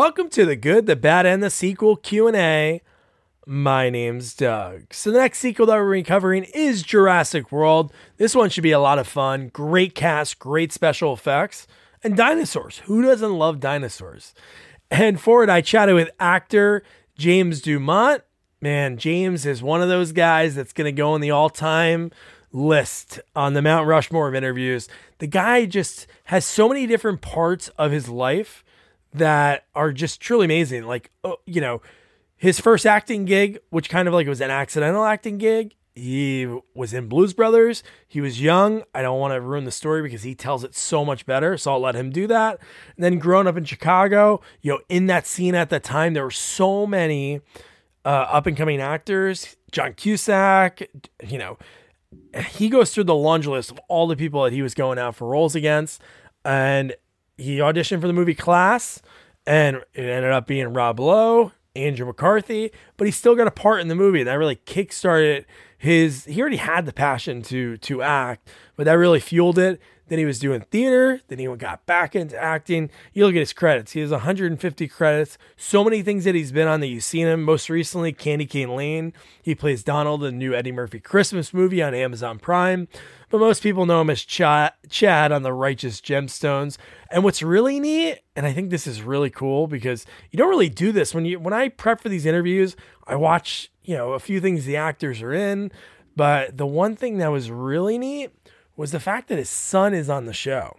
Welcome to the good, the bad, and the sequel Q&A. My name's Doug. So the next sequel that we're covering is Jurassic World. This one should be a lot of fun. Great cast, great special effects, and dinosaurs. Who doesn't love dinosaurs? And for it, I chatted with actor James Dumont. Man, James is one of those guys that's going to go in the all-time list on the Mount Rushmore of interviews. The guy just has so many different parts of his life that are just truly amazing. Like, oh, you know, his first acting gig, which kind of like it was an accidental acting gig. He was in Blues Brothers. He was young. I don't want to ruin the story because he tells it so much better. So I'll let him do that. And then growing up in Chicago, you know, in that scene at the time, there were so many uh, up and coming actors. John Cusack, you know, he goes through the laundry list of all the people that he was going out for roles against. And he auditioned for the movie Class, and it ended up being Rob Lowe, Andrew McCarthy, but he still got a part in the movie. That really kickstarted his. He already had the passion to to act, but that really fueled it. Then he was doing theater. Then he got back into acting. You look at his credits. He has 150 credits. So many things that he's been on that you've seen him. Most recently, Candy Cane Lane. He plays Donald in the new Eddie Murphy Christmas movie on Amazon Prime. But most people know him as Chad, Chad on the Righteous Gemstones. And what's really neat, and I think this is really cool because you don't really do this when you when I prep for these interviews. I watch you know a few things the actors are in, but the one thing that was really neat was the fact that his son is on the show.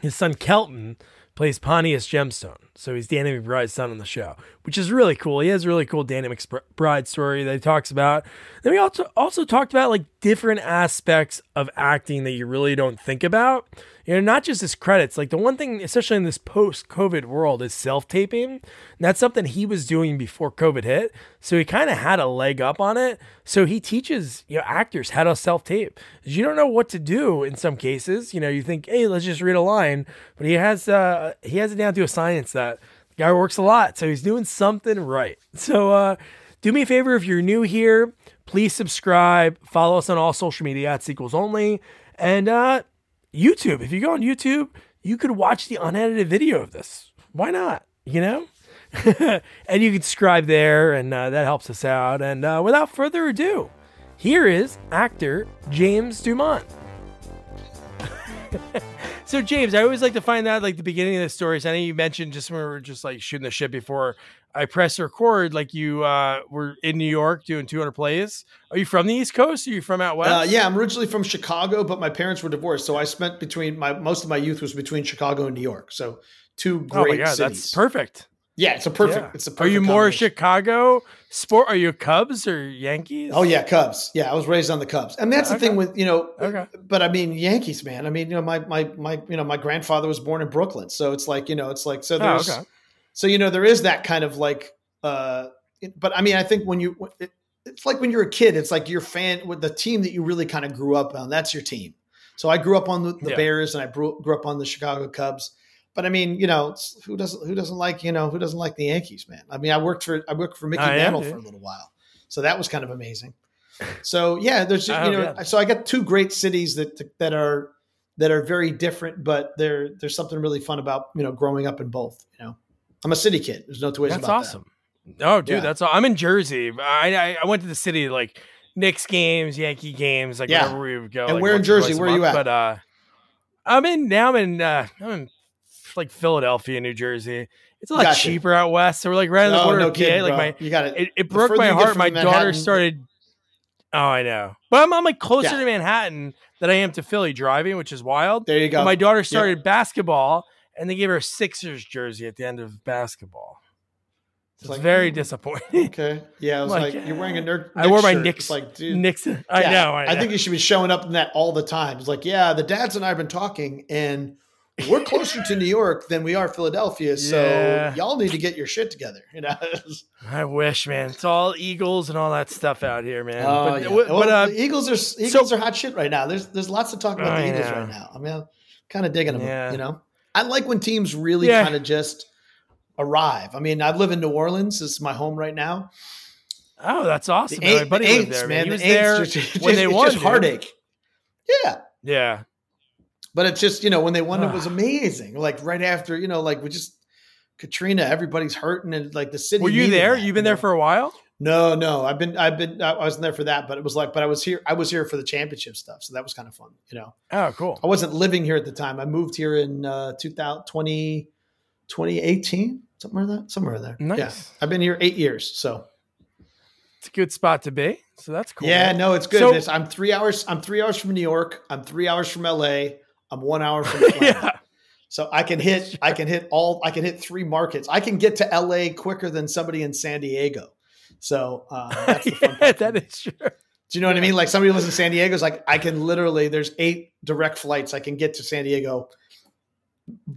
His son Kelton plays Pontius Gemstone. So he's Danny McBride's son on the show, which is really cool. He has a really cool Danny McBride story that he talks about. Then we also also talked about like different aspects of acting that you really don't think about you know, not just his credits. Like the one thing, especially in this post COVID world, is self taping. And That's something he was doing before COVID hit. So he kind of had a leg up on it. So he teaches you know actors how to self tape. You don't know what to do in some cases. You know, you think, hey, let's just read a line, but he has uh he has it down to a science that the guy works a lot. So he's doing something right. So uh, do me a favor if you're new here, please subscribe, follow us on all social media at sequels only, and uh YouTube. If you go on YouTube, you could watch the unedited video of this. Why not? You know? and you can subscribe there, and uh, that helps us out. And uh, without further ado, here is actor James Dumont. so James, I always like to find out like the beginning of the stories. I know you mentioned just when we were just like shooting the shit before I press record, like you uh, were in New York doing 200 plays. Are you from the East Coast? Or are you from out west? Uh, yeah, I'm originally from Chicago, but my parents were divorced, so I spent between my most of my youth was between Chicago and New York. So two great oh my God, cities. That's perfect. Yeah, it's a perfect. Yeah. It's a. Perfect are you more Chicago sport? Are you Cubs or Yankees? Oh yeah, Cubs. Yeah, I was raised on the Cubs, and that's okay. the thing with you know. Okay. But I mean, Yankees, man. I mean, you know, my my my you know, my grandfather was born in Brooklyn, so it's like you know, it's like so oh, there's. Oh, okay. So you know, there is that kind of like uh, but I mean, I think when you, it, it's like when you're a kid, it's like your fan with the team that you really kind of grew up on. That's your team. So I grew up on the, the yeah. Bears and I grew, grew up on the Chicago Cubs. But I mean, you know, who doesn't who doesn't like you know who doesn't like the Yankees, man? I mean, I worked for I worked for Mickey Mantle for a little while, so that was kind of amazing. So yeah, there's you know, so I got two great cities that that are that are very different, but there there's something really fun about you know growing up in both. You know, I'm a city kid. There's no two ways That's about awesome. that. Oh, dude, yeah. that's all. I'm in Jersey. I, I, I went to the city like Knicks games, Yankee games, like yeah. wherever we would go. And like, where in Jersey? Where are you at? But uh, I'm in now. I'm in uh, I'm in like Philadelphia, New Jersey. It's a lot gotcha. cheaper out west. So we're like right on the border no of kidding, Like my, you got it. It, it broke my heart. My Manhattan, daughter started. Oh, I know, but I'm, I'm like closer yeah. to Manhattan than I am to Philly driving, which is wild. There you go. But my daughter started basketball, and they gave her a Sixers jersey at the end of basketball. It's, it's like, very hmm, disappointing. Okay. Yeah. I was like, like you're wearing a nerd. I wore my shirt. Knicks. It's like, dude. Nixon. I yeah, know. I know. I think you should be showing up in that all the time. It's like, yeah, the dads and I have been talking and we're closer to New York than we are Philadelphia. So yeah. y'all need to get your shit together. You know. I wish, man. It's all Eagles and all that stuff out here, man. Oh, but, yeah. but well, uh, Eagles are Eagles so, are hot shit right now. There's there's lots to talk about the Eagles right now. I mean, I'm kind of digging them. Yeah. You know, I like when teams really kind of just arrive. I mean, I live in New Orleans. This is my home right now. Oh, that's awesome. The, buddy the Aints, there, man. He was there just, when they it's won. Just heartache. Yeah. Yeah. But it's just, you know, when they won, it was amazing. Like right after, you know, like we just, Katrina, everybody's hurting, and like the city. Were you there? That, You've been you know? there for a while. No, no, I've been, I've been, I wasn't there for that, but it was like, but I was here, I was here for the championship stuff, so that was kind of fun, you know. Oh, cool. I wasn't living here at the time. I moved here in uh, 2020, 2018, somewhere that, somewhere there. Nice. Yeah, I've been here eight years, so it's a good spot to be. So that's cool. Yeah, no, it's good. So, I'm three hours. I'm three hours from New York. I'm three hours from LA. I'm one hour from yeah. So I can hit. I can hit all. I can hit three markets. I can get to LA quicker than somebody in San Diego. So uh, that's the fun yeah, that is true. Do you know what I mean? Like somebody lives in San Diego is like I can literally. There's eight direct flights. I can get to San Diego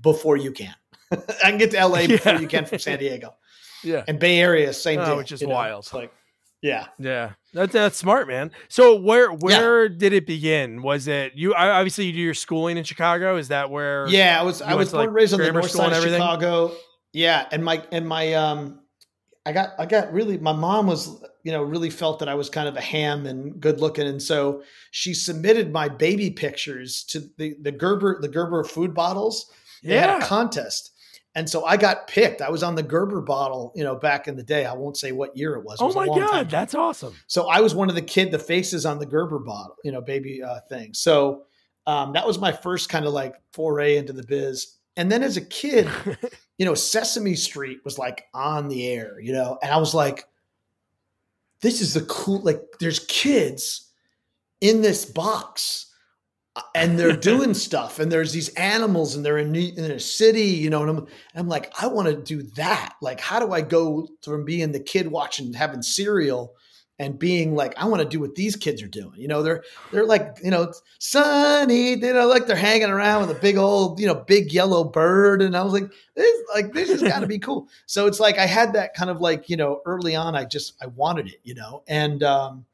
before you can. I can get to LA before you can from San Diego. Yeah. And Bay Area, same oh, thing. Which is wild. Know? It's like yeah. Yeah. That's that's smart, man. So where where yeah. did it begin? Was it you obviously you do your schooling in Chicago? Is that where Yeah, I was I was born like raised on the north side of Chicago. Yeah. And my and my um I got I got really my mom was you know really felt that I was kind of a ham and good looking and so she submitted my baby pictures to the the Gerber the Gerber food bottles. They yeah. had a contest and so I got picked. I was on the Gerber bottle, you know, back in the day. I won't say what year it was. It oh was my god, that's awesome! So I was one of the kid, the faces on the Gerber bottle, you know, baby uh, thing. So um, that was my first kind of like foray into the biz. And then as a kid, you know, Sesame Street was like on the air, you know, and I was like, this is the cool. Like, there's kids in this box and they're doing stuff and there's these animals and they're in, in a city you know and I'm, and I'm like i want to do that. Like how do i go from being the kid watching having cereal and being like i want to do what these kids are doing you know? They're they're like you know sunny you know like they're hanging around with a big old you know big yellow bird and i was like this like this has got to be cool. So it's like i had that kind of like you know early on i just i wanted it you know? And um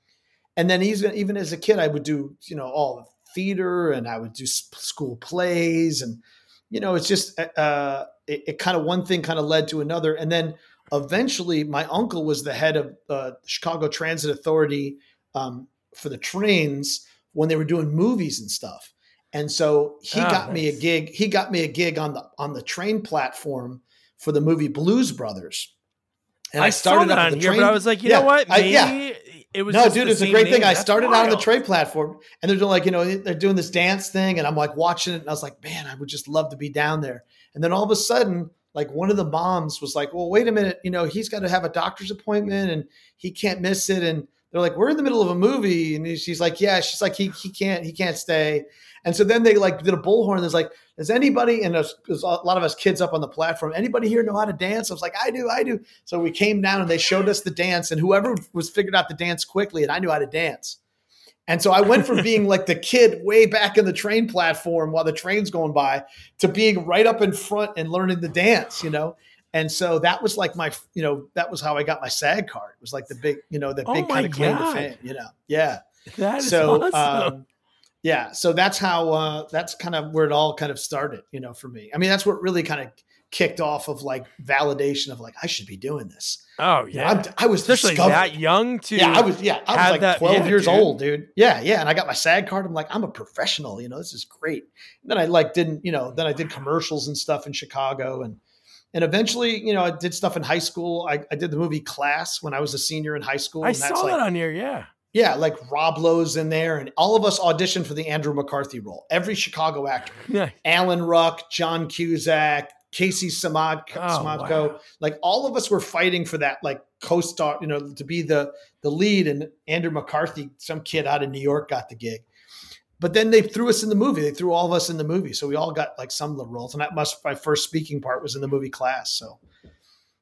and then even even as a kid i would do you know all theater and I would do school plays and you know it's just uh, uh, it, it kind of one thing kind of led to another and then eventually my uncle was the head of uh, Chicago Transit Authority um, for the trains when they were doing movies and stuff and so he oh, got nice. me a gig he got me a gig on the on the train platform for the movie Blues Brothers and I, I started on here, train. but I was like, you yeah, know what? Maybe I, yeah it was no, dude. It's a great thing. I started out on the trade platform, and they're doing like you know they're doing this dance thing, and I'm like watching it, and I was like, man, I would just love to be down there. And then all of a sudden, like one of the moms was like, well, wait a minute, you know, he's got to have a doctor's appointment, and he can't miss it, and they're like, we're in the middle of a movie, and she's like, yeah, she's like, he he can't he can't stay. And so then they like did a bullhorn. There's like, does anybody, and there's, there's, a lot of us kids up on the platform, anybody here know how to dance? I was like, I do, I do. So we came down and they showed us the dance, and whoever was figured out the dance quickly, and I knew how to dance. And so I went from being like the kid way back in the train platform while the train's going by to being right up in front and learning the dance, you know? And so that was like my, you know, that was how I got my SAG card. It was like the big, you know, the oh big kind of claim to fame, you know? Yeah. That is so, awesome. Um, yeah so that's how uh, that's kind of where it all kind of started you know for me i mean that's what really kind of kicked off of like validation of like i should be doing this oh yeah you know, i was especially discovered. that young too yeah i was yeah i was like that, 12 yeah, years dude. old dude yeah yeah and i got my sag card i'm like i'm a professional you know this is great and then i like didn't you know then i did commercials and stuff in chicago and and eventually, you know, I did stuff in high school. I, I did the movie Class when I was a senior in high school. I saw like, that on here. Yeah. Yeah, like Rob Lowe's in there, and all of us auditioned for the Andrew McCarthy role. Every Chicago actor. Alan Ruck, John Cusack, Casey Siemaszko, oh, wow. like all of us were fighting for that, like co-star, you know, to be the the lead. And Andrew McCarthy, some kid out of New York, got the gig. But then they threw us in the movie. They threw all of us in the movie, so we all got like some of the roles. And that must my first speaking part was in the movie Class. So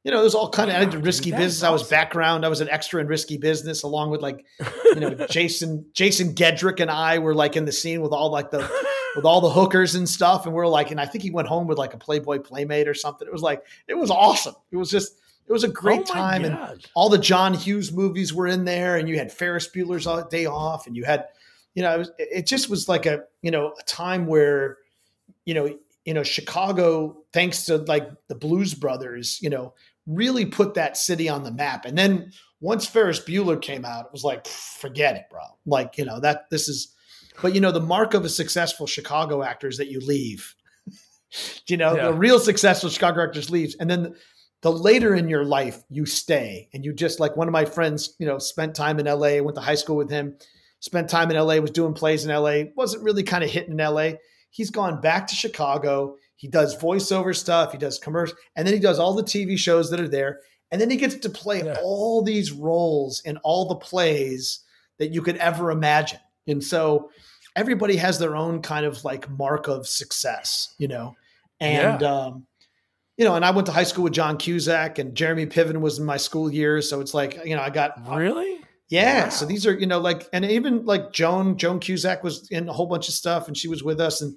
you know, it was all kind of I did risky dude, business. Awesome. I was background. I was an extra in risky business, along with like, you know, Jason Jason Gedrick and I were like in the scene with all like the with all the hookers and stuff, and we are like, and I think he went home with like a Playboy Playmate or something. It was like it was awesome. It was just it was a great oh time, God. and all the John Hughes movies were in there, and you had Ferris Bueller's Day Off, and you had, you know, it, was, it just was like a you know a time where, you know, you know Chicago, thanks to like the Blues Brothers, you know, really put that city on the map. And then once Ferris Bueller came out, it was like, forget it, bro. Like, you know, that this is, but you know, the mark of a successful Chicago actor is that you leave. you know, yeah. the real successful Chicago actors leaves, and then the later in your life you stay, and you just like one of my friends, you know, spent time in L.A. Went to high school with him, spent time in L.A. Was doing plays in L.A. wasn't really kind of hitting in L.A. He's gone back to Chicago. He does voiceover stuff. He does commercial, and then he does all the TV shows that are there. And then he gets to play yeah. all these roles in all the plays that you could ever imagine. And so everybody has their own kind of like mark of success, you know. And yeah. um, you know, and I went to high school with John Cusack and Jeremy Piven was in my school years. So it's like, you know, I got really yeah. Wow. So these are, you know, like, and even like Joan, Joan Cusack was in a whole bunch of stuff and she was with us. And,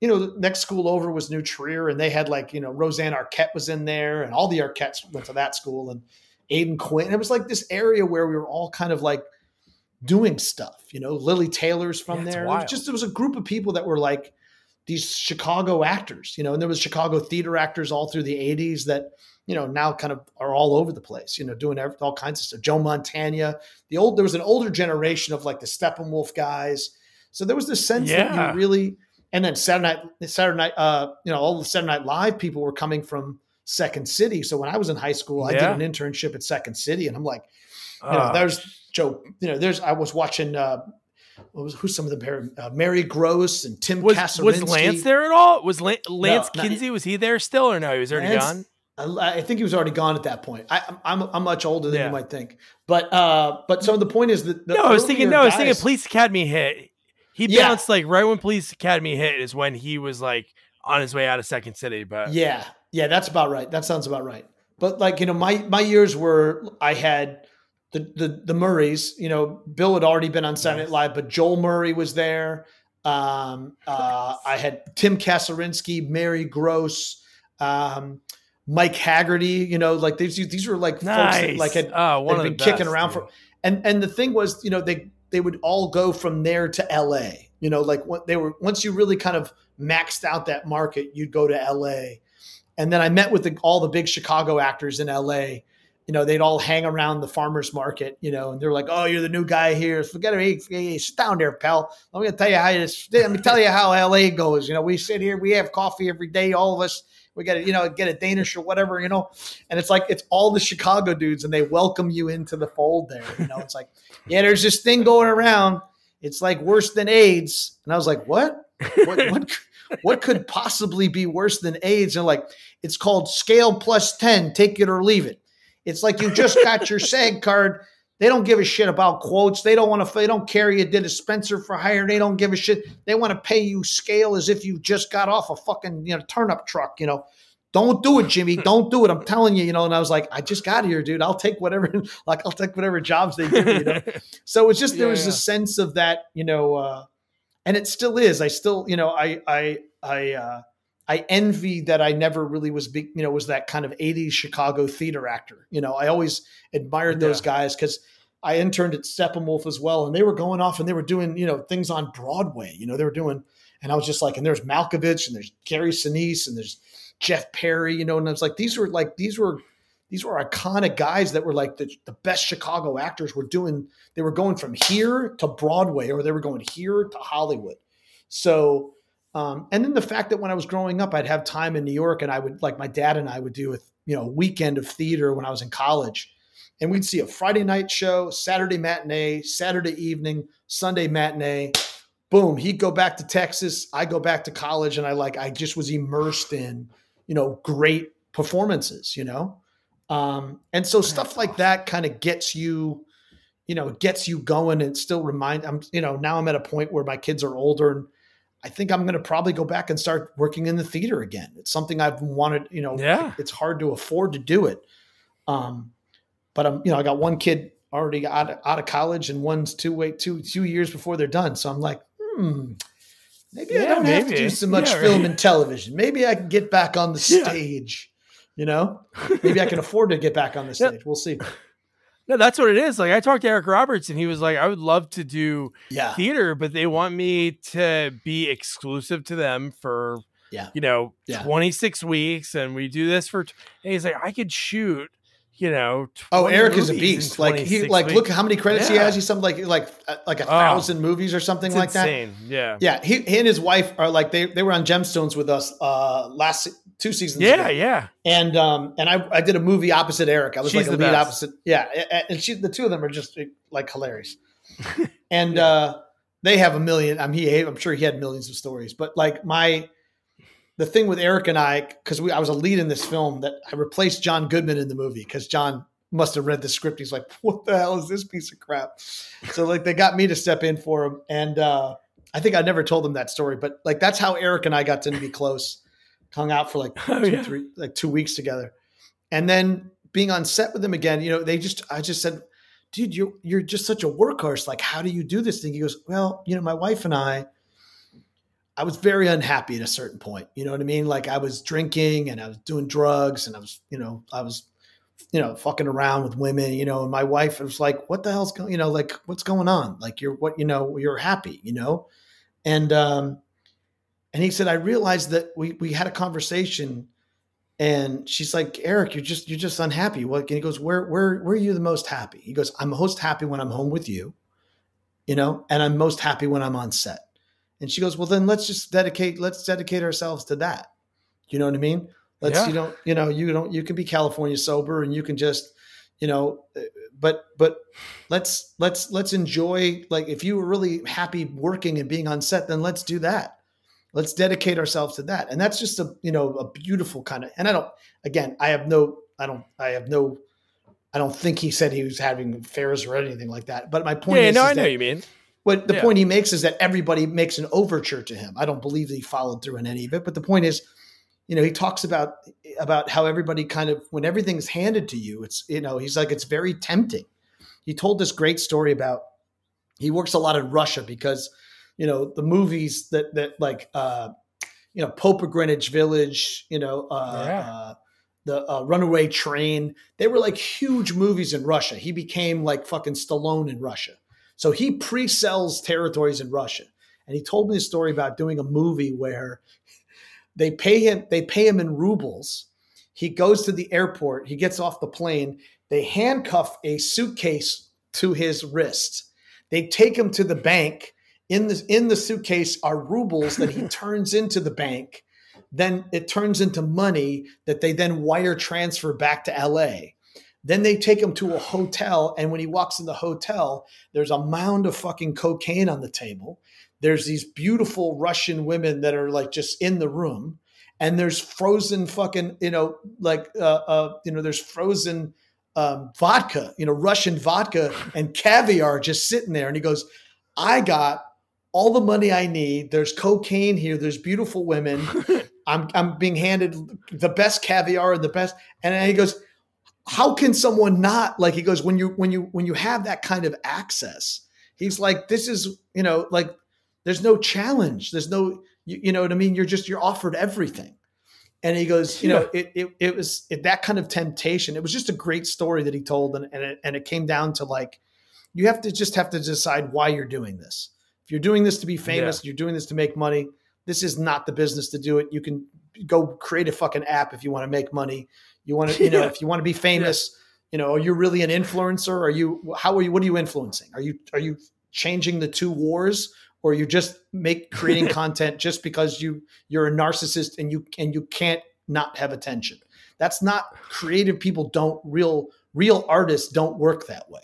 you know, the next school over was New Trier and they had like, you know, Rosanna Arquette was in there and all the Arquettes went to that school and Aidan Quinn. And it was like this area where we were all kind of like doing stuff, you know, Lili Taylor's from yeah, there. It was just, there was a group of people that were like these Chicago actors, you know, and there was Chicago theater actors all through the 80s that, you know, now kind of are all over the place, you know, doing all kinds of stuff. Joe Mantegna, the old, there was an older generation of like the Steppenwolf guys. So there was this sense yeah. that you really, and then Saturday night, Saturday night, uh, you know, all the Saturday Night Live people were coming from Second City. So when I was in high school, yeah. I did an internship at Second City, and I'm like, you know, uh, there's Joe, you know, there's I was watching. uh what was who's some of the? Uh, Mary Gross and Tim was, Was Lance there at all? Was Lance, Lance no, Kinsey? Was he there still, or no? He was already Lance, gone. I think he was already gone at that point. I, am I'm, I'm much older than yeah. you might think, but uh, but so the point is that no, I was thinking no, I was thinking Police Academy hit. He yeah. bounced like right when Police Academy hit is when he was like on his way out of Second City. But yeah, yeah, that's about right. That sounds about right. But like you know, my my years were I had the the the Murrays. You know, Bill had already been on Saturday Night Live, but Joel Murray was there. Um, uh, I had Tim Kazurinsky, Mary Gross, um, Mike Hagerty. You know, like these these were like nice. folks that like had, oh, one had been kicking around for. And and the thing was, you know, they they would all go from there to L.A. You know, like what they were once you really kind of maxed out that market, you'd go to L.A. And then I met with the, all the big Chicago actors in LA. You know, they'd all hang around the farmers market, you know, and they're like, "Oh, you're the new guy here. Forget it. Hey, hey, sit down there, pal. Let me tell you how this, let me tell you how LA goes. You know, we sit here, we have coffee every day, all of us. We got to, you know, get a Danish or whatever, you know. And it's like it's all the Chicago dudes, and they welcome you into the fold there. You know, it's like, yeah, there's this thing going around. It's like worse than AIDS. And I was like, what? What? what? what could possibly be worse than AIDS? And like, it's called scale plus 10, take it or leave it. It's like you just got your SAG card. They don't give a shit about quotes. They don't want to, they don't care you did a Spencer for hire. They don't give a shit. They want to pay you scale as if you just got off a fucking, you know, turnip truck, you know. Don't do it, Jimmy. Don't do it. I'm telling you, you know. And I was like, I just got here, dude. I'll take whatever, like, I'll take whatever jobs they give me. You know? so it's just, there was yeah. a sense of that, you know, uh, and it still is. I still, you know, I I I uh, I envy that I never really was big, you know, was that kind of 80s Chicago theater actor. You know, I always admired those yeah. guys because I interned at Steppenwolf as well, and they were going off and they were doing, you know, things on Broadway. You know, they were doing, and I was just like, and there's Malkovich and there's Gary Sinise and there's Jeff Perry, you know, and I was like, these were like these were these were iconic guys that were like the, the best Chicago actors were doing. They were going from here to Broadway, or they were going here to Hollywood. So, um, and then the fact that when I was growing up, I'd have time in New York, and I would like my dad and I would do a you know weekend of theater when I was in college, and we'd see a Friday night show, Saturday matinee, Saturday evening, Sunday matinee. Boom, he'd go back to Texas, I go back to college, and I like I just was immersed in you know great performances, you know. Um, and so stuff like that kind of gets you, you know, gets you going and still remind I'm, you know, now I'm at a point where my kids are older and I think I'm going to probably go back and start working in the theater again. It's something I've wanted, you know, yeah. it's hard to afford to do it. Um, but I'm, you know, I got one kid already out of, out of college and one's two, wait, two, two years before they're done. So I'm like, hmm, maybe yeah, I don't maybe. have to do so much yeah, film right. and television. Maybe I can get back on the stage. You know, maybe I can afford to get back on the stage. We'll see. No, that's what it is. Like I talked to Eric Roberts and he was like, I would love to do yeah. theater, but they want me to be exclusive to them for yeah. you know, yeah. 26 weeks and we do this for t-. he's like, I could shoot you know. Oh, Eric is a beast. Like he, like weeks. look how many credits yeah. he has. He's something like like uh, like a oh, thousand movies or something like insane. that. Yeah, yeah. He, he, and his wife are like they they were on Gemstones with us uh last two seasons. Yeah, ago. yeah. And um and I I did a movie opposite Eric. I was She's like a lead best. opposite. Yeah, and she the two of them are just like hilarious. and yeah. uh they have a million. I'm he I'm sure he had millions of stories, but like my the thing with Eric and I, because I was a lead in this film, that I replaced John Goodman in the movie because John must have read the script. He's like, "What the hell is this piece of crap?" So like they got me to step in for him, and uh, I think I never told them that story, but like that's how Eric and I got to be close. Hung out for like oh, two, yeah. three, like two weeks together, and then being on set with him again. You know, they just I just said, "Dude, you you're just such a workhorse. Like, how do you do this thing?" He goes, "Well, you know, my wife and I." I was very unhappy at a certain point. You know what I mean? Like I was drinking and I was doing drugs and I was, you know, I was, you know, fucking around with women, you know, and my wife was like, what the hell's going, you know, like what's going on? Like you're what, you know, you're happy, you know? And, um, and he said, I realized that we, we had a conversation and she's like, Eric, you're just, you're just unhappy. What? And he goes, where, where, where are you the most happy? He goes, I'm most happy when I'm home with you, you know, and I'm most happy when I'm on set. And she goes, well, then let's just dedicate, let's dedicate ourselves to that. You know what I mean? Let's, yeah. you don't, you know, you don't, you can be California sober and you can just, you know, uh, but, but let's, let's, let's enjoy, like, if you were really happy working and being on set, then let's do that. Let's dedicate ourselves to that. And that's just a, you know, a beautiful kind of, and I don't, again, I have no, I don't, I have no, I don't think he said he was having affairs or anything like that. But my point yeah, is, no, is I know you mean what the yeah. point he makes is that everybody makes an overture to him. I don't believe that he followed through in any of it, but the point is, you know, he talks about about how everybody kind of when everything's handed to you, it's you know, he's like it's very tempting. He told this great story about he works a lot in Russia because you know the movies that that like uh, you know Pope of Greenwich Village, you know. Uh, yeah. uh, the uh, Runaway Train. They were like huge movies in Russia. He became like fucking Stallone in Russia. So he pre-sells territories in Russia. And he told me a story about doing a movie where they pay him they pay him in rubles. He goes to the airport, he gets off the plane, they handcuff a suitcase to his wrist. They take him to the bank. In the in the suitcase are rubles that he turns into the bank. Then it turns into money that they then wire transfer back to LA. Then they take him to a hotel, and when he walks in the hotel, there's a mound of fucking cocaine on the table. There's these beautiful Russian women that are like just in the room, and there's frozen fucking, you know, like uh, uh you know, there's frozen um, vodka, you know, Russian vodka and caviar just sitting there. And he goes, I got all the money I need. There's cocaine here. There's beautiful women. I'm I'm being handed the best caviar and the best. And he goes, how can someone not like he goes when you when you when you have that kind of access he's like this is you know like there's no challenge. There's no you, you know what i mean? You're just you're offered everything. And he goes you yeah. know it, it, it was it, that kind of temptation it was just a great story that he told and, and, it, and it came down to like you have to just have to decide why you're doing this. If you're doing this to be famous yeah. you're doing this to make money this is not the business to do it. You can go create a fucking app if you want to make money you want to, you know, if you want to be famous, yeah. you know, are you really an influencer? Are you, how are you, what are you influencing? Are you, are you changing the two wars or you just make creating content just because you, you're a narcissist and you, and you can't not have attention? That's not creative people don't real, real artists don't work that way.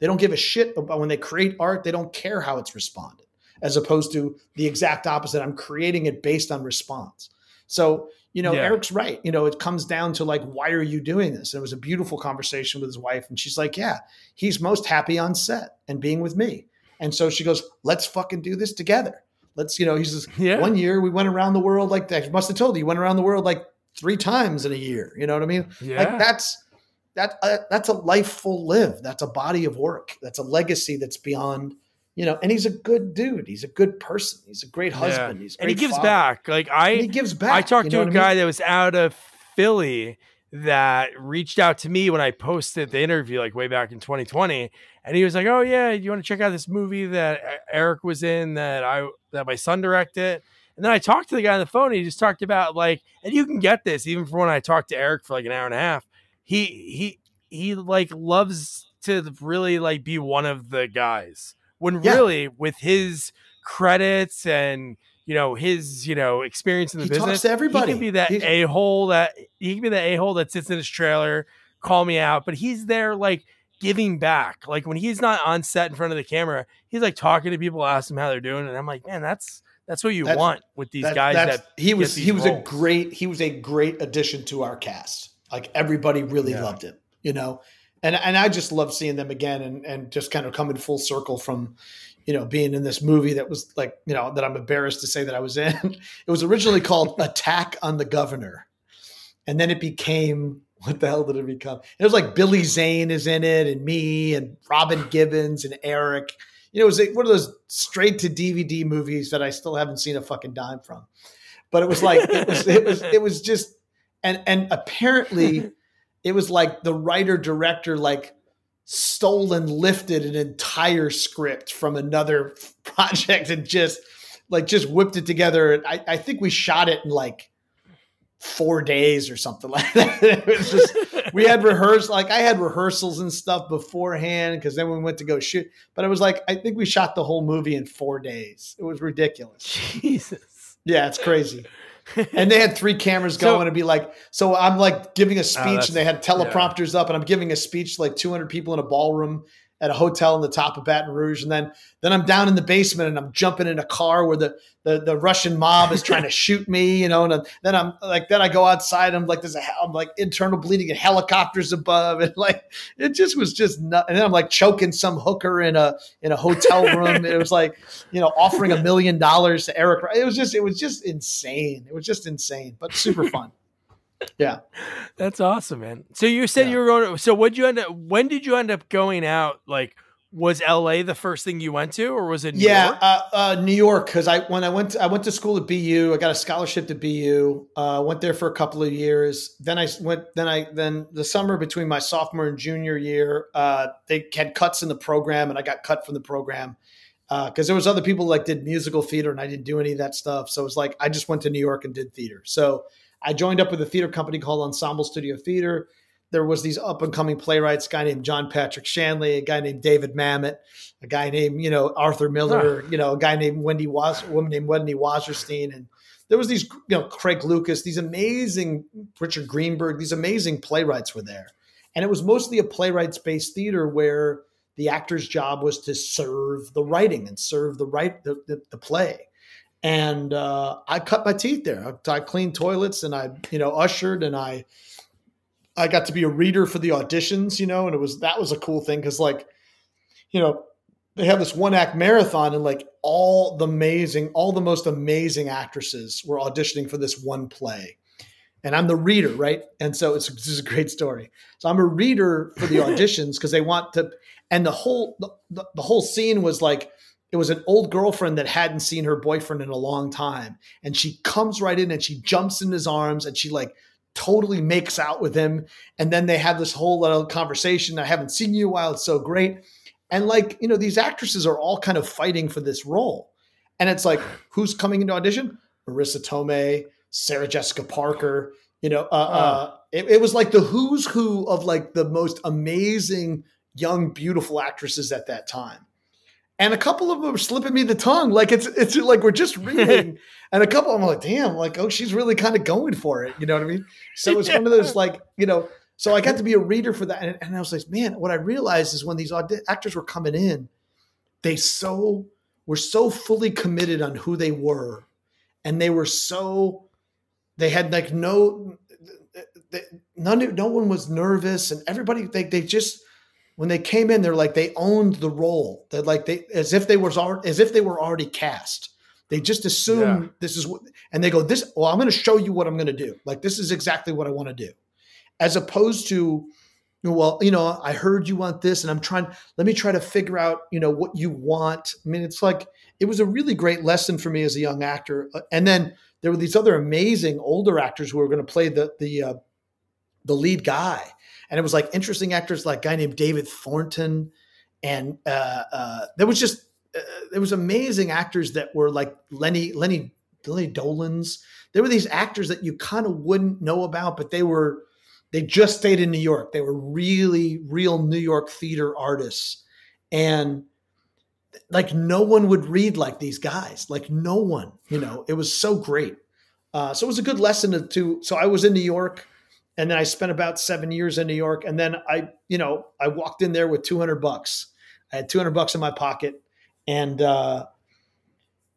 They don't give a shit about when they create art, they don't care how it's responded as opposed to the exact opposite. I'm creating it based on response. So you know, yeah. Eric's right. You know, it comes down to like, why are you doing this? And it was a beautiful conversation with his wife. And she's like, yeah, he's most happy on set and being with me. And so she goes, let's fucking do this together. Let's, you know, he says, yeah. one year we went around the world like that. Must have told you, went around the world like three times in a year. You know what I mean? Yeah. Like that's, that, uh, that's a life full live. That's a body of work. That's a legacy that's beyond you know, and he's a good dude. He's a good person. He's a great husband. Yeah. He's and he gives father. back. Like I, and he gives back. I talked you know to a guy mean? that was out of Philly that reached out to me when I posted the interview, like way back in 2020, and he was like, "Oh yeah, you want to check out this movie that Eric was in that I that my son directed." And then I talked to the guy on the phone. And he just talked about like, and you can get this even from when I talked to Eric for like an hour and a half. He he he like loves to really like be one of the guys when yeah. really with his credits and you know his you know experience in the he business talks to everybody he can be that a hole that he can be the a hole that sits in his trailer call me out but he's there like giving back like when he's not on set in front of the camera he's like talking to people asking how they're doing and i'm like man that's that's what you that's, want with these that, guys that he was he was roles. a great he was a great addition to our cast like everybody really yeah. loved him you know and and i just love seeing them again and and just kind of coming full circle from you know, being in this movie that was like, you know, that I'm embarrassed to say that I was in. It was originally called Attack on the Governor. And then it became, what the hell did it become? It was like Billy Zane is in it and me and Robin Gibbons, and Eric. You know, it was like one of those straight to DVD movies that I still haven't seen a fucking dime from. But it was like, it was, it was, it was just, and, and apparently it was like the writer director, like, stolen lifted an entire script from another project and just like just whipped it together. I, I think we shot it in like four days or something like that. It was just we had rehearsed like i had rehearsals and stuff beforehand because then we went to go shoot. But it was like i think we shot the whole movie in four days. It was ridiculous. Jesus. Yeah it's crazy and they had three cameras going so, and be like, so I'm like giving a oh, speech oh, and they had teleprompters yeah. up and I'm giving a speech to like 200 people in a ballroom at a hotel in the top of Baton Rouge, and then then I'm down in the basement and I'm jumping in a car where the the, the Russian mob is trying to shoot me, you know, and uh, then I'm like then I go outside, I'm like there's a I'm like internal bleeding and helicopters above, and like it just was just nut- and then I'm like choking some hooker in a in a hotel room. it was like you know offering a million dollars to Eric. It was just it was just insane. It was just insane, but super fun. Yeah. That's awesome, man. So you said yeah. you were going to, so what you end up, when did you end up going out? Like, was LA the first thing you went to or was it New yeah, York? Uh, uh, New York. Cause I, when I went, to, I went to school at BU, I got a scholarship to BU, uh, went there for a couple of years. Then I went, then I, then the summer between my sophomore and junior year, uh, they had cuts in the program and I got cut from the program. Uh, cause there was other people like did musical theater and I didn't do any of that stuff. So it was like, I just went to New York and did theater. So I joined up with a theater company called Ensemble Studio Theater. There was these up and coming playwrights, a guy named John Patrick Shanley, a guy named David Mamet, a guy named, you know, Arthur Miller, huh. you know, a guy named Wendy Was, a woman named Wendy Wasserstein. And there was these, you know, Craig Lucas, these amazing Richard Greenberg, these amazing playwrights were there. And it was mostly a playwrights based theater where the actor's job was to serve the writing and serve the right the, the, the play and uh, I cut my teeth there. I, I, cleaned toilets and I, you know, ushered and I, I got to be a reader for the auditions, you know, and it was that was a cool thing because like, you know, they have this one act marathon and like all the amazing, all the most amazing actresses were auditioning for this one play. And I'm the reader, right? And so it's this is a great story. So I'm a reader for the auditions because they want to, and the whole the, the, the whole scene was like it was an old girlfriend that hadn't seen her boyfriend in a long time. And she comes right in and she jumps in his arms and she like totally makes out with him. And then they have this whole little conversation i haven't seen you in a while. It's so great. And like you know these actresses are all kind of fighting for this role. And it's like who's coming into audition? Marisa tomei sarah jessica parker you know uh, uh, it, it was like the who's who of like the most amazing young beautiful actresses at that time and a couple of them are slipping me the tongue. Like it's it's like we're just reading, and a couple I'm like, damn, like oh, she's really kind of going for it. You know what I mean? So it's yeah. one of those like you know. So I got to be a reader for that, and, and I was like, man, what I realized is when these actors were coming in, they so were so fully committed on who they were, and they were so they had like no They, none no one was nervous, and everybody they they just when they came in, they're like they owned the role. That like they as if they was as if they were already cast. They just assume yeah. this is what, and they go this. Well, I'm going to show you what I'm going to do. Like this is exactly what I want to do, as opposed to, well, you know, I heard you want this, and I'm trying. Let me try to figure out, you know, what you want. I mean, it's like it was a really great lesson for me as a young actor. Uh, and then there were these other amazing older actors who were going to play the the uh, the lead guy and it was like interesting actors like guy named David Thornton, and uh, uh, there was just uh, there was amazing actors that were like Lenny Lenny Lenny Dolans. There were these actors that you kind of wouldn't know about, but they were they just stayed in New York. They were really real New York theater artists, and like no one would read like these guys. Like no one, you know. It was so great. Uh, so it was a good lesson to, to. So I was in New York, and then I spent about seven years in New York, and then I, you know, I walked in there with two hundred bucks. I had two hundred bucks in my pocket, and uh,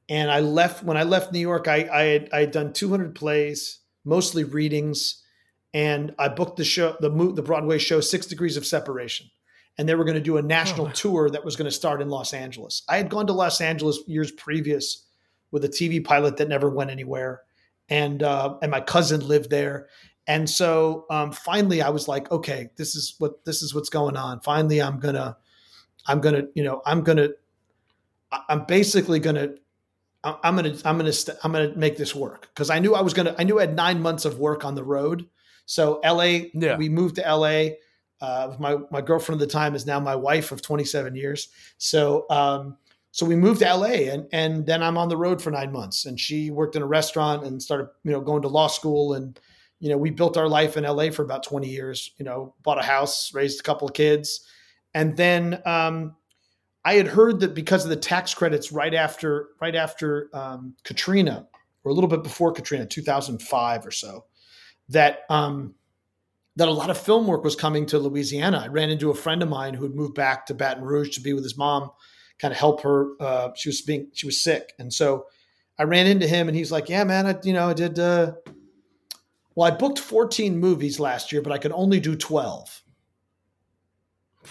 and I left when I left New York. I I had, I had done two hundred plays, mostly readings, and I booked the show, the the Broadway show, Six Degrees of Separation and they were going to do a national oh. tour that was going to start in Los Angeles. I had gone to Los Angeles years previous with a TV pilot that never went anywhere, and uh, and my cousin lived there, and so um, finally I was like, okay, this is what this is what's going on. Finally, I'm gonna, I'm gonna, you know, I'm gonna, I'm basically gonna. I'm gonna, I'm gonna, i I'm gonna make this work because I knew I was gonna. I knew I had nine months of work on the road. So LA, yeah. we moved to LA uh, my my girlfriend at the time is now my wife of 27 years. So um, so we moved to LA, and and then I'm on the road for nine months. And she worked in a restaurant and started you know going to law school, and you know we built our life in LA for about 20 years. You know, bought a house, raised a couple of kids, and then. Um, I had heard that because of the tax credits right after right after um, Katrina, or a little bit before Katrina, 2005 or so, that um, that a lot of film work was coming to Louisiana. I ran into a friend of mine who had moved back to Baton Rouge to be with his mom, kind of help her. Uh, she was being she was sick, and so I ran into him, and he's like, "Yeah, man, I, you know, I did. Uh, well, I booked 14 movies last year, but I could only do 12."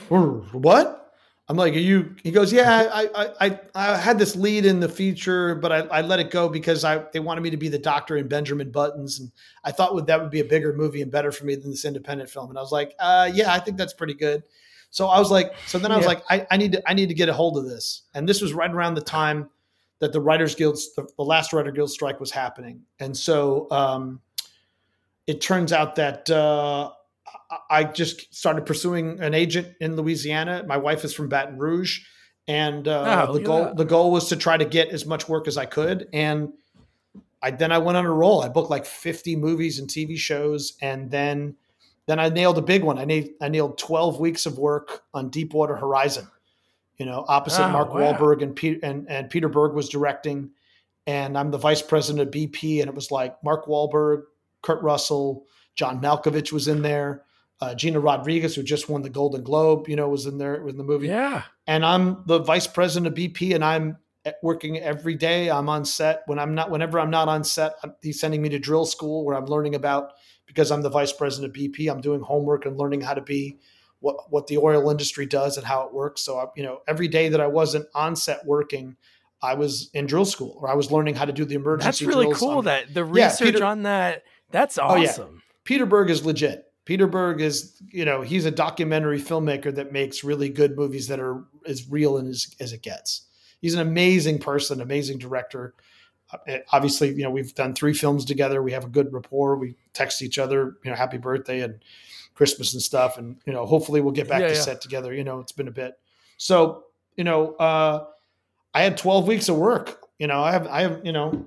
what? I'm like, are you? He goes, yeah, I, I, I, had this lead in the feature, but I, I let it go because I they wanted me to be the doctor in Benjamin Buttons, and I thought would that would be a bigger movie and better for me than this independent film. And I was like, uh, yeah, I think that's pretty good. So I was like, so then I was yeah. like, I, I, need to, I need to get a hold of this. And this was right around the time that the Writers Guild, the, the last Writer Guild strike was happening, and so um, it turns out that. Uh, I just started pursuing an agent in Louisiana. My wife is from Baton Rouge, and uh, oh, the goal the goal was to try to get as much work as I could. And I then I went on a roll. I booked like fifty movies and TV shows, and then then I nailed a big one. I nailed I nailed twelve weeks of work on Deepwater Horizon. You know, opposite oh, Mark wow. Wahlberg and, Pe- and and Peter Berg was directing, and I'm the vice president of BP, and it was like Mark Wahlberg, Kurt Russell, John Malkovich was in there. Uh, Gina Rodriguez, who just won the Golden Globe, you know, was in there in the movie. Yeah. And I'm the vice president of BP, and I'm working every day. I'm on set when I'm not. Whenever I'm not on set, he's sending me to drill school where I'm learning about because I'm the vice president of BP. I'm doing homework and learning how to be what what the oil industry does and how it works. So I, you know, every day that I wasn't on set working, I was in drill school or I was learning how to do the emergency. That's really cool. On, that the research yeah, Peter, on that. That's awesome. Oh, yeah. Peter Berg is legit. Peter Berg is, you know, he's a documentary filmmaker that makes really good movies that are as real and as, as it gets. He's an amazing person, amazing director. Uh, obviously, you know, we've done three films together. We have a good rapport. We text each other, you know, happy birthday and Christmas and stuff. And, you know, hopefully we'll get back yeah, to yeah. set together. You know, it's been a bit. So, you know, uh, I had 12 weeks of work. You know, I have, I have, you know,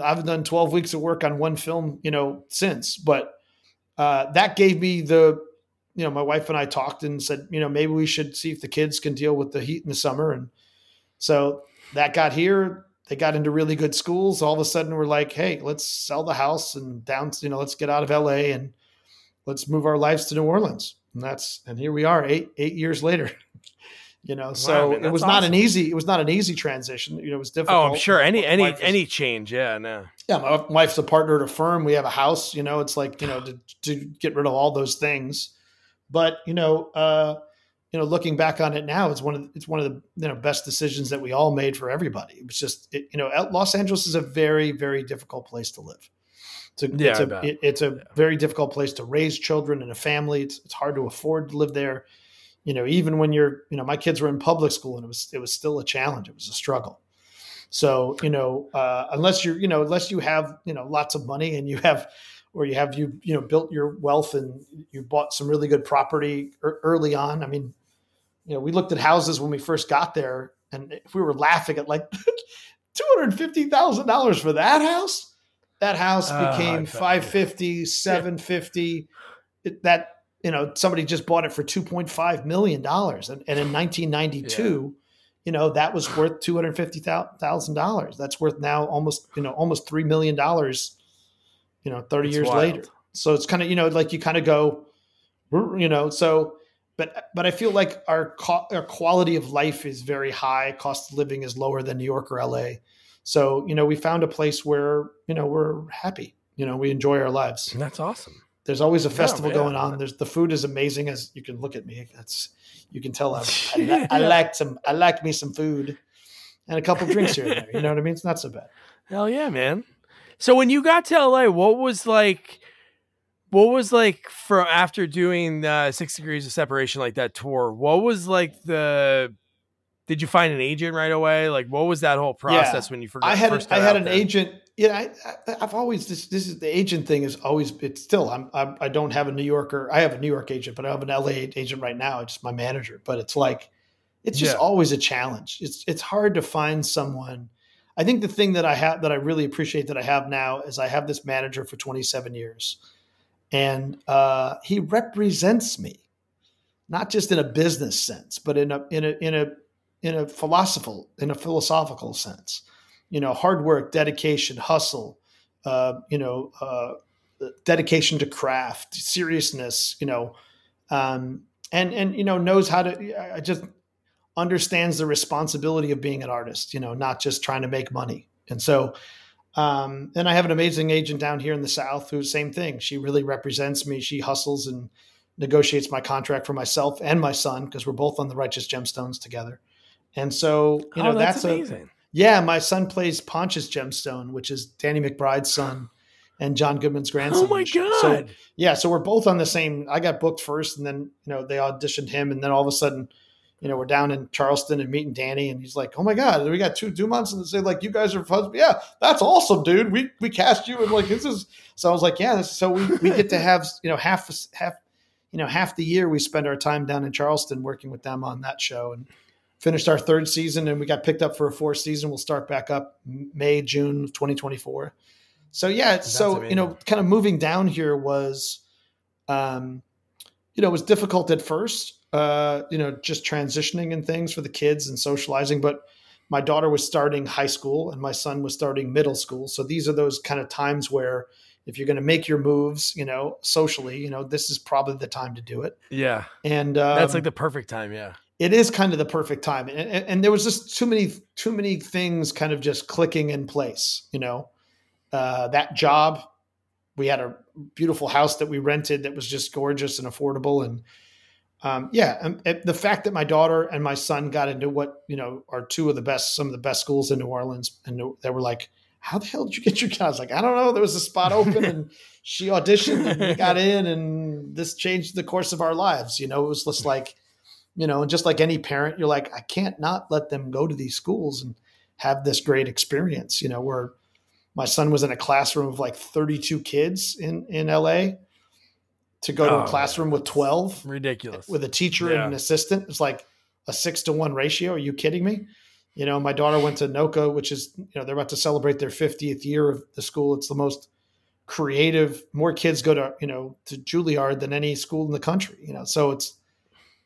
I've done 12 weeks of work on one film, you know, since, but uh, that gave me the, you know, my wife and I talked and said, you know, maybe we should see if the kids can deal with the heat in the summer. And so that got here. They got into really good schools. All of a sudden, we're like, hey, let's sell the house and down, you know, let's get out of LA and let's move our lives to New Orleans. And that's, and here we are eight, eight years later. you know, wow, so man, it was not an easy, it was not an easy transition. You know, it was difficult. Oh, I'm sure. Any, any, any change. Yeah, no. Yeah. My wife's a partner at a firm. We have a house, you know, it's like, you know, to, to get rid of all those things. But, you know, uh, you know, looking back on it now, it's one of the, it's one of the you know best decisions that we all made for everybody. It was just it, you know, Los Angeles is a very very difficult place to live. It's a, yeah, it's a, it, it's a yeah. very difficult place to raise children and a family. It's, it's hard to afford to live there you know, even when you're, you know, my kids were in public school and it was, it was still a challenge. It was a struggle. So, you know, uh, unless you're, you know, unless you have, you know, lots of money and you have, or you have, you, you know, built your wealth and you bought some really good property early on. I mean, you know, we looked at houses when we first got there and if we were laughing at like $250,000 for that house, that house ah, became uh, 550, 750. it, that you know somebody just bought it for 2.5 million dollars and, and, in 1992 yeah. you know that was worth $250,000 that's worth now almost you know almost 3 million dollars you know 30 that's years wild. later. So it's kind of you know like you kind of go you know so but but I feel like our co- our quality of life is very high. Cost of living is lower than New York or LA so you know we found a place where you know we're happy. You know we enjoy our lives. That's awesome there's always a festival yeah, going on. There's the food is amazing as you can look at me. That's you can tell I, I, I like some I like me some food and a couple drinks here and there. You know what I mean? It's not so bad. Hell yeah, man. So when you got to LA, what was like what was like for after doing uh, six degrees of separation like that tour what was like the did you find an agent right away like what was that whole process yeah. when you forgot i had i had an there? agent yeah, I, I, have always this. This is the agent thing is always. It's still. I'm, I'm. I don't have a New Yorker. I have a New York agent, but I have an LA agent right now. It's my manager. But it's like, it's just yeah. always a challenge. It's it's hard to find someone. I think the thing that I have that I really appreciate that I have now is I have this manager for 27 years, and uh, he represents me, not just in a business sense, but in a in a in a in a philosophical in a philosophical sense you know, hard work, dedication, hustle, uh, you know, uh, dedication to craft, seriousness, you know, um, and and you know knows how to. I just understands the responsibility of being an artist. You know, not just trying to make money. And so, um, and I have an amazing agent down here in the South who's same thing. She really represents me. She hustles and negotiates my contract for myself and my son because we're both on the Righteous Gemstones together. And so, you know, oh, that's, that's amazing. A, yeah, my son plays Pontius Gemstone, which is Danny McBride's son and John Goodman's oh grandson. Oh my god! So yeah, so we're both on the same. I got booked first, and then you know they auditioned him, and then all of a sudden, you know, we're down in Charleston and meeting Danny, and he's like, "Oh my god, we got two Dumonts," and they say like, "You guys are fun." Yeah, that's awesome, dude. We we cast you, and like this is. So I was like, yeah. so we we get to have you know half half you know half the year we spend our time down in Charleston working with them on that show, and finished our third season and we got picked up for a fourth season. We'll start back up May, June 2024. So yeah, That's so amazing. you know, kind of moving down here was, um, you know, it was difficult at first. Uh, you know, just transitioning and things for the kids and socializing. But my daughter was starting high school and my son was starting middle school. So these are those kind of times where if you're going to make your moves, you know, socially, you know, this is probably the time to do it. Yeah. And um, that's like the perfect time. Yeah it is kind of the perfect time and, and, and, there was just too many too many things kind of just clicking in place you know uh, that job we had a beautiful house that we rented that was just gorgeous and affordable and um, yeah and, and the fact that my daughter and my son got into what you know are two of the best some of the best schools in new orleans and they were like how the hell did you get your was like, I don't know. There was a spot open and she auditioned and we got in and this changed the course of our lives. You know, it was just like, you know, and just like any parent, you're like, I can't not let them go to these schools and have this great experience, you know, where my son was in a classroom of like 32 kids in, in LA to go to a oh, classroom with 12 ridiculous with a teacher yeah. and an assistant. It's like a six to one ratio. Are you kidding me? You know, my daughter went to NOCCA, which is, you know, they're about to celebrate their 50th year of the school. It's the most creative, more kids go to, you know, to Juilliard than any school in the country, you know, so it's,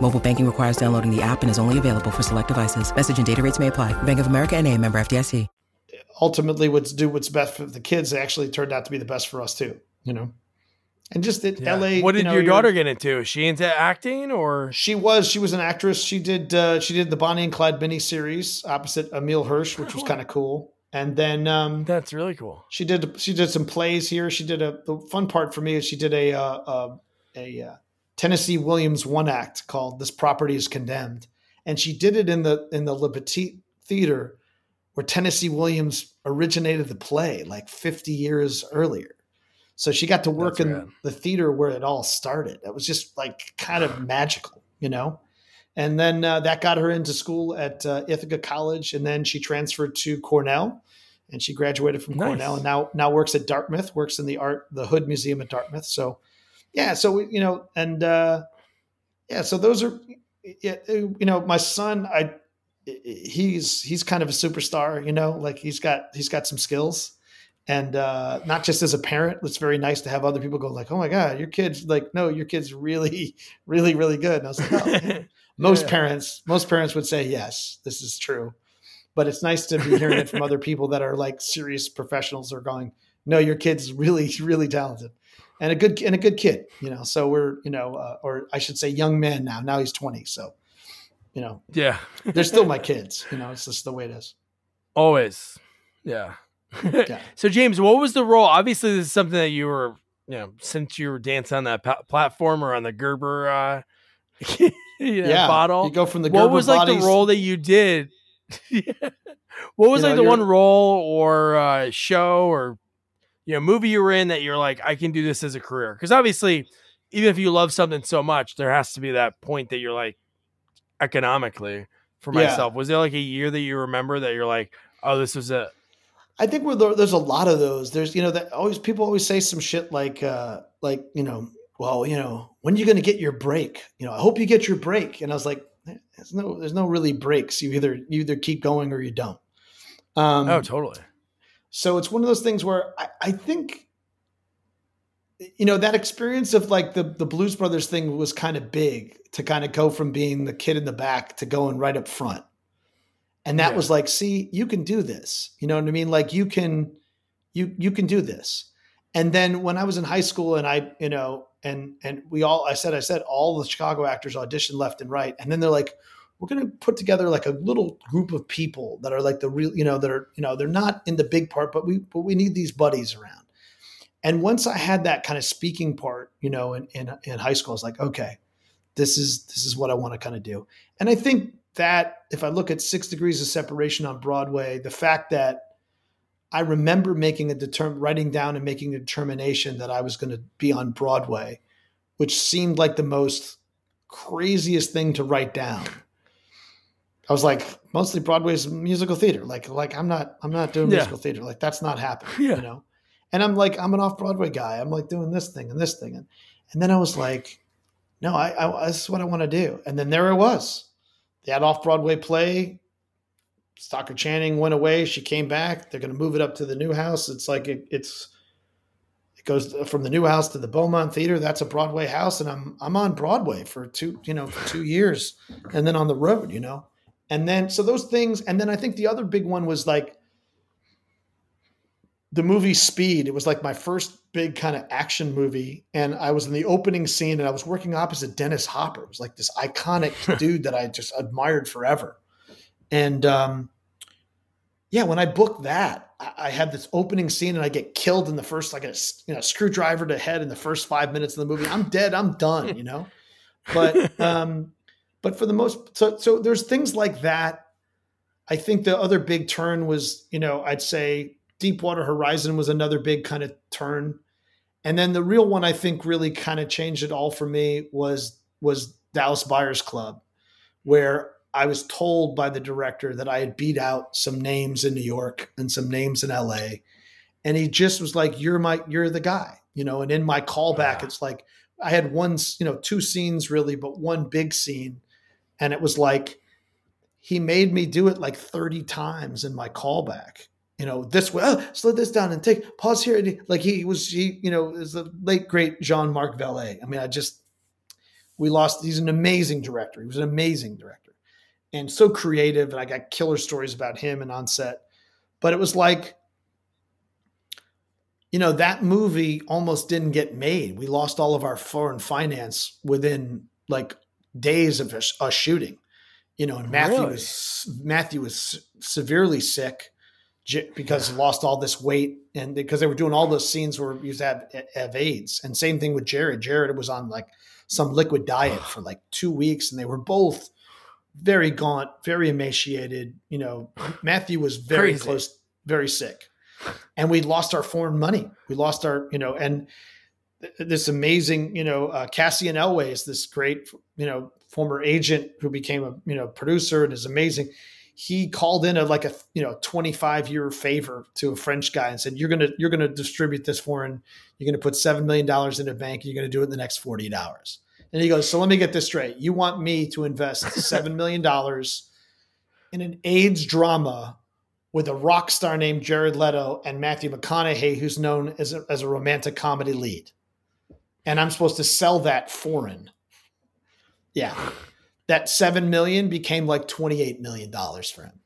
Mobile banking requires downloading the app and is only available for select devices. Message and data rates may apply. Bank of America and a member FDIC. Ultimately, what's do what's best for the kids actually turned out to be the best for us too, you know? And just at yeah. LA. What did you know, your daughter get into? Is she into acting or? She was. She was an actress. She did. Uh, she did the Bonnie and Clyde mini series opposite Emile Hirsch, which was kind of cool. And then um, that's really cool. She did she did some plays here. She did a the fun part for me is she did a uh, uh, a, a Tennessee Williams one act called "This Property Is Condemned," and she did it in the in the Le Petit Theater, where Tennessee Williams originated the play like 50 years earlier. So she got to work That's in rad. the theater where it all started. It was just like kind of magical, you know. And then uh, that got her into school at uh, Ithaca College, and then she transferred to Cornell, and she graduated from nice. Cornell, and now now works at Dartmouth, works in the art the Hood Museum at Dartmouth. So, yeah, so you know, and uh, yeah, so those are, you know, my son, I he's he's kind of a superstar, you know, like he's got he's got some skills. And uh, not just as a parent it's very nice to have other people go like oh my god your kid's like no your kid's really really really good. And i was like oh, most yeah. parents most parents would say yes this is true. But it's nice to be hearing it from other people that are like serious professionals are going no your kid's really really talented and a good and a good kid you know so we're you know uh, or i should say young man now now he's 20 so you know yeah they're still my kids you know it's just the way it is always yeah yeah. So James, what was the role? Obviously, this is something that you were, you know, since you were dancing on that pa- platform or on the Gerber, uh, you know, yeah, bottle. You go from the Gerber what was like the role that you did? what was you like know, the one role or uh, show or you know movie you were in that you're like, I can do this as a career? Because obviously, even if you love something so much, there has to be that point that you're like, economically for myself. Yeah. Was there like a year that you remember that you're like, oh, this was a I think there, there's a lot of those. There's you know that always people always say some shit like uh like you know well you know when are you going to get your break? You know I hope you get your break. And I was like there's no there's no really breaks. You either you either keep going or you don't. Um, oh totally. So it's one of those things where I, I think you know that experience of like the the Blues Brothers thing was kind of big to kind of go from being the kid in the back to going right up front. And that yeah. was like, see, you can do this. You know what I mean? Like you can, you you can do this. And then when I was in high school and I, you know, and and we all, I said, I said, all the Chicago actors auditioned left and right. And then they're like, we're going to put together like a little group of people that are like the real, you know, that are, you know, they're not in the big part, but we, but we need these buddies around. And once I had that kind of speaking part, you know, in, in, in high school, I was like, okay, this is, this is what I want to kind of do. And I think that if I look at six degrees of separation on Broadway, the fact that I remember making a determ writing down and making a determination that I was going to be on Broadway, which seemed like the most craziest thing to write down. I was like, mostly Broadway's musical theater. Like, like I'm not, I'm not doing yeah. musical theater. Like that's not happening. Yeah. You know. And I'm like, I'm an off Broadway guy. I'm like doing this thing and this thing, and and then I was like, no, I, I this is what I want to do. And then there it was that off Broadway play. Stockard Channing went away. She came back. They're going to move it up to the new house. It's like it, it's it goes from the new house to the Beaumont Theater. That's a Broadway house, and I'm I'm on Broadway for two you know for two years, and then on the road, you know, and then so those things, and then I think the other big one was like the movie Speed. It was like my first big kind of action movie. And I was in the opening scene and I was working opposite Dennis Hopper. It was like this iconic dude that I just admired forever. And um, yeah, when I booked that, I, I, had this opening scene and I get killed in the first, like a you know, screwdriver to head in the first five minutes of the movie. I'm dead. I'm done, you know? But, um, but for the most, so, so there's things like that. I think the other big turn was, you know, I'd say Deepwater Horizon was another big kind of turn. And then the real one I think really kind of changed it all for me was was Dallas Buyers Club, where I was told by the director that I had beat out some names in New York and some names in LA. And he just was like, You're my you're the guy, you know, and in my callback, it's like I had one, you know, two scenes really, but one big scene. And it was like he made me do it like 30 times in my callback you know, this way, oh, slow this down and take pause here. Like he was, he, you know, is the late great Jean Marc Vallée. I mean, I just, we lost, he's an amazing director. He was an amazing director and so creative. And I got killer stories about him and on set. But it was like, you know, that movie almost didn't get made. We lost all of our foreign finance within like days of us, us shooting. You know, and Matthew really? was Matthew was severely sick because he lost all this weight and because they were doing all those scenes where he used to have, have AIDS. And same thing with Jared. Jared was on like some liquid diet for like two weeks and they were both very gaunt, very emaciated. You know, Matthew was very Crazy. close, very sick. And we lost our foreign money. We lost our, you know, and this amazing, you know, uh, Cassian Elwes is this great, you know, former agent who became a you know producer and is amazing. He called in a like a you know 25 year favor to a French guy and said, "You're gonna you're gonna distribute this foreign. You're gonna put seven million dollars in a bank. You're gonna do it in the next 48 hours." And he goes, "So let me get this straight. You want me to invest seven million dollars in an AIDS drama with a rock star named Jared Leto and Matthew McConaughey, who's known as a, as a romantic comedy lead?" And I'm supposed to sell that foreign yeah. That 7 million became like 28 million dollars for him.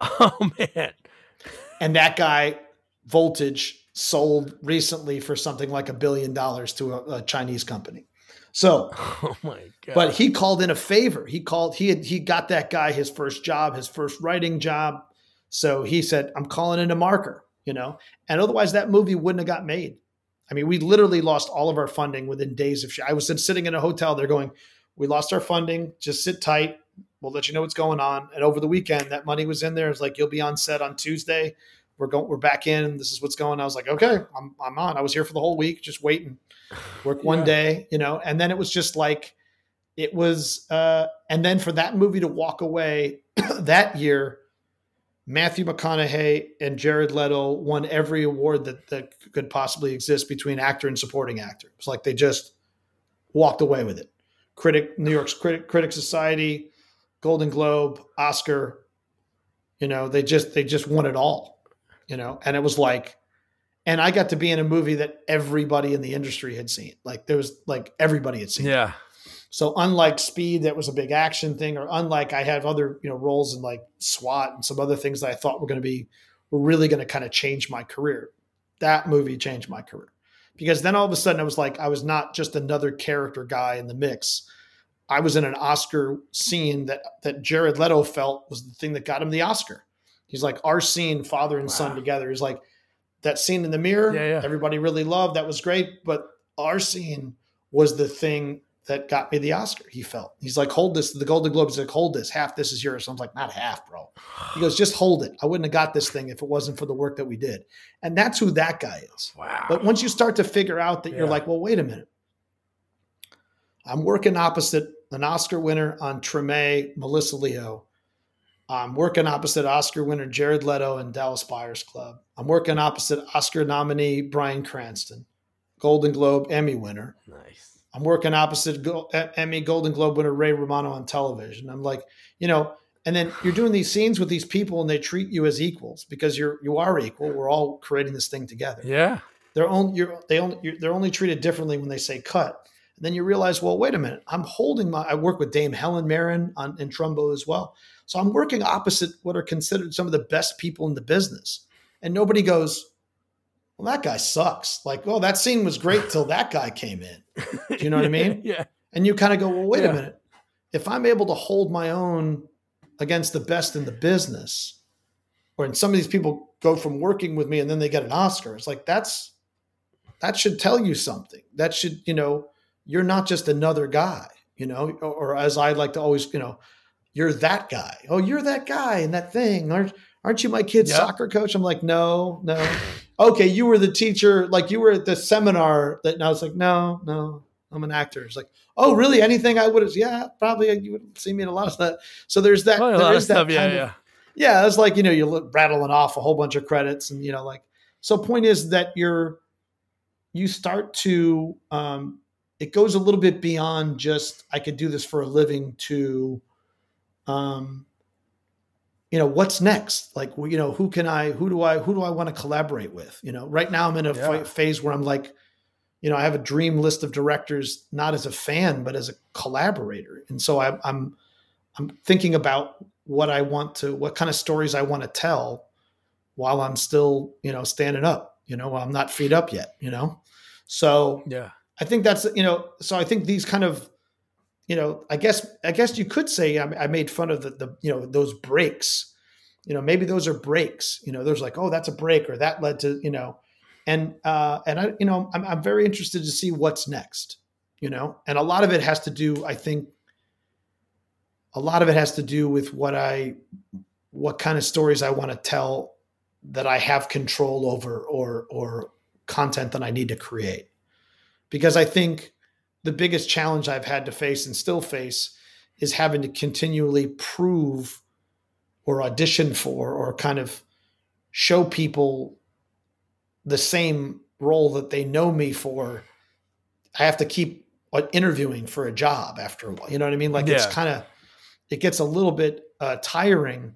Oh man. And that guy Voltage sold recently for something like a billion dollars to a, a Chinese company. So, oh my god! But he called in a favor. He called. He had he got that guy his first job, his first writing job. So he said, "I'm calling in a marker," you know. And otherwise, that movie wouldn't have got made. I mean, we literally lost all of our funding within days of. Sh- I was sitting in a hotel. They're going, "We lost our funding. Just sit tight. We'll let you know what's going on." And over the weekend, that money was in there. It's like you'll be on set on Tuesday. We're going. We're back in. This is what's going. on. I was like, "Okay, I'm I'm on." I was here for the whole week, just waiting. Work one yeah. day, you know, and then it was just like, it was. uh And then for that movie to walk away that year Matthew McConaughey and Jared Leto won every award that, that could possibly exist between actor and supporting actor. It's like they just walked away with it. Critic, New York's Critic, Critic Society, Golden Globe, Oscar. You know, they just they just won it all. You know, and it was like, and I got to be in a movie that everybody in the industry had seen. Like there was like everybody had seen. Yeah. So unlike Speed, that was a big action thing, or unlike I have other you know roles in like SWAT and some other things that I thought were going to be were really going to kind of change my career. That movie changed my career because then all of a sudden I was like I was not just another character guy in the mix. I was in an Oscar scene that that Jared Leto felt was the thing that got him the Oscar. He's like our scene, father and wow. son together. He's like that scene in the mirror. Yeah, yeah. Everybody really loved. That was great, but our scene was the thing that got me the Oscar. He felt he's like, hold this. The Golden Globes like, hold this. Half this is yours. So I'm like, not half, bro. He goes, just hold it. I wouldn't have got this thing if it wasn't for the work that we did. And that's who that guy is. Wow. But once you start to figure out that yeah. you're like, well, wait a minute. I'm working opposite an Oscar winner on Treme, Melissa Leo. I'm working opposite Oscar winner Jared Leto and Dallas Buyers Club. I'm working opposite Oscar nominee Bryan Cranston, Golden Globe Emmy winner. Nice I'm working opposite Emmy Golden Globe winner Ray Romano on television. I'm like, you know, and then you're doing these scenes with these people and they treat you as equals because you're you are equal. We're all creating this thing together. Yeah. They're only you're they only you're, they're only treated differently when they say cut. And then you realize, well, wait a minute. I'm holding my I work with Dame Helen Mirren on in Trumbo as well. So I'm working opposite what are considered some of the best people in the business. And nobody goes, well, that guy sucks. Like, oh, that scene was great till that guy came in. Do you know what I mean? yeah. And you kind of go, well, wait yeah. a minute. If I'm able to hold my own against the best in the business, or and some of these people go from working with me and then they get an Oscar, it's like that's that should tell you something. That should, you know, you're not just another guy, you know, or, or as I like to always, you know, you're that guy. Oh, you're that guy and that thing. Aren't aren't you my kid's yep. soccer coach? I'm like, no, no okay, you were the teacher, like you were at the seminar that, and I was like, no, no, I'm an actor. It's like, oh, really? Anything I would have, yeah, probably you would see me in a lot of stuff. So there's that, there is that stuff, yeah, of, yeah. Yeah, it's like, you know, you're rattling off a whole bunch of credits and, you know, like, so point is that you're, you start to, um, it goes a little bit beyond just, I could do this for a living to, um, you know what's next? Like you know who can i who do i who do i want to collaborate with? You know right now i'm in a yeah. phase where i'm like you know i have a dream list of directors not as a fan but as a collaborator. And so I, i'm i'm thinking about what i want to what kind of stories i want to tell while i'm still you know standing up you know i'm not feet up yet you know? So yeah. I think that's you know so i think these kind of you know, I guess I guess you could say I, I made fun of the, the you know those breaks. You know, maybe those are breaks. You know, there's like, oh, that's a break, or that led to you know, and uh, and I you know I'm, I'm very interested to see what's next. You know, and a lot of it has to do, I think, a lot of it has to do with what I what kind of stories I want to tell that I have control over or or content that I need to create. Because I think the biggest challenge I've had to face and still face is having to continually prove or audition for or kind of show people the same role that they know me for. I have to keep uh, interviewing for a job after a while. You know what I mean? Like yeah. it's kind of, it gets a little bit uh, tiring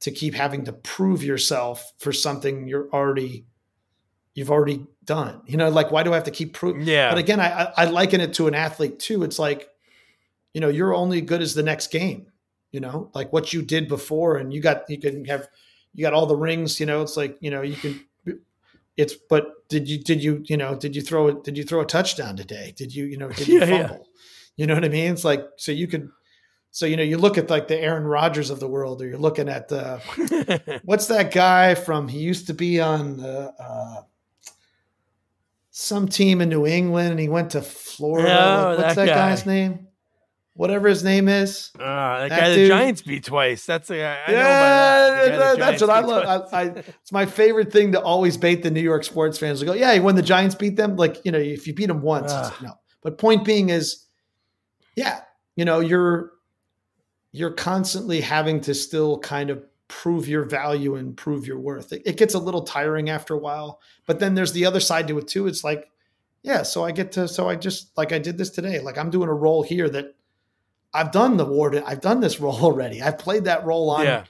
to keep having to prove yourself for something you're already you've already done. You know, like why do I have to keep proving? Yeah. But again, I, I liken it to an athlete too. It's like, you know, you're only good as the next game. You know, like what you did before, and you got you can have you got all the rings. You know, it's like you know you can. It's but did you did you you know did you throw it did you throw a touchdown today? Did you you know did you yeah, fumble? Yeah. You know what I mean? It's like so you could so you know, you look at like the Aaron Rodgers of the world, or you're looking at the what's that guy from? He used to be on the uh, some team in New England, and he went to Florida. Oh, like, what's that, that guy. guy's name? Whatever his name is. Uh, that, that guy dude. the Giants beat twice. That's a, I yeah, that. that's what I love. I, I, it's my favorite thing to always bait the New York sports fans. They go, yeah, when the Giants beat them, like you know, if you beat them once, no. But point being is, yeah, you know, you're you're constantly having to still kind of prove your value and prove your worth. It, it, gets a little tiring after a while, but then there's the other side to it too. It's like, yeah, so I get to, so I just like I did this today. Like I'm doing a role here that I've done the warden. I've done this role already. I've played that role on, yeah.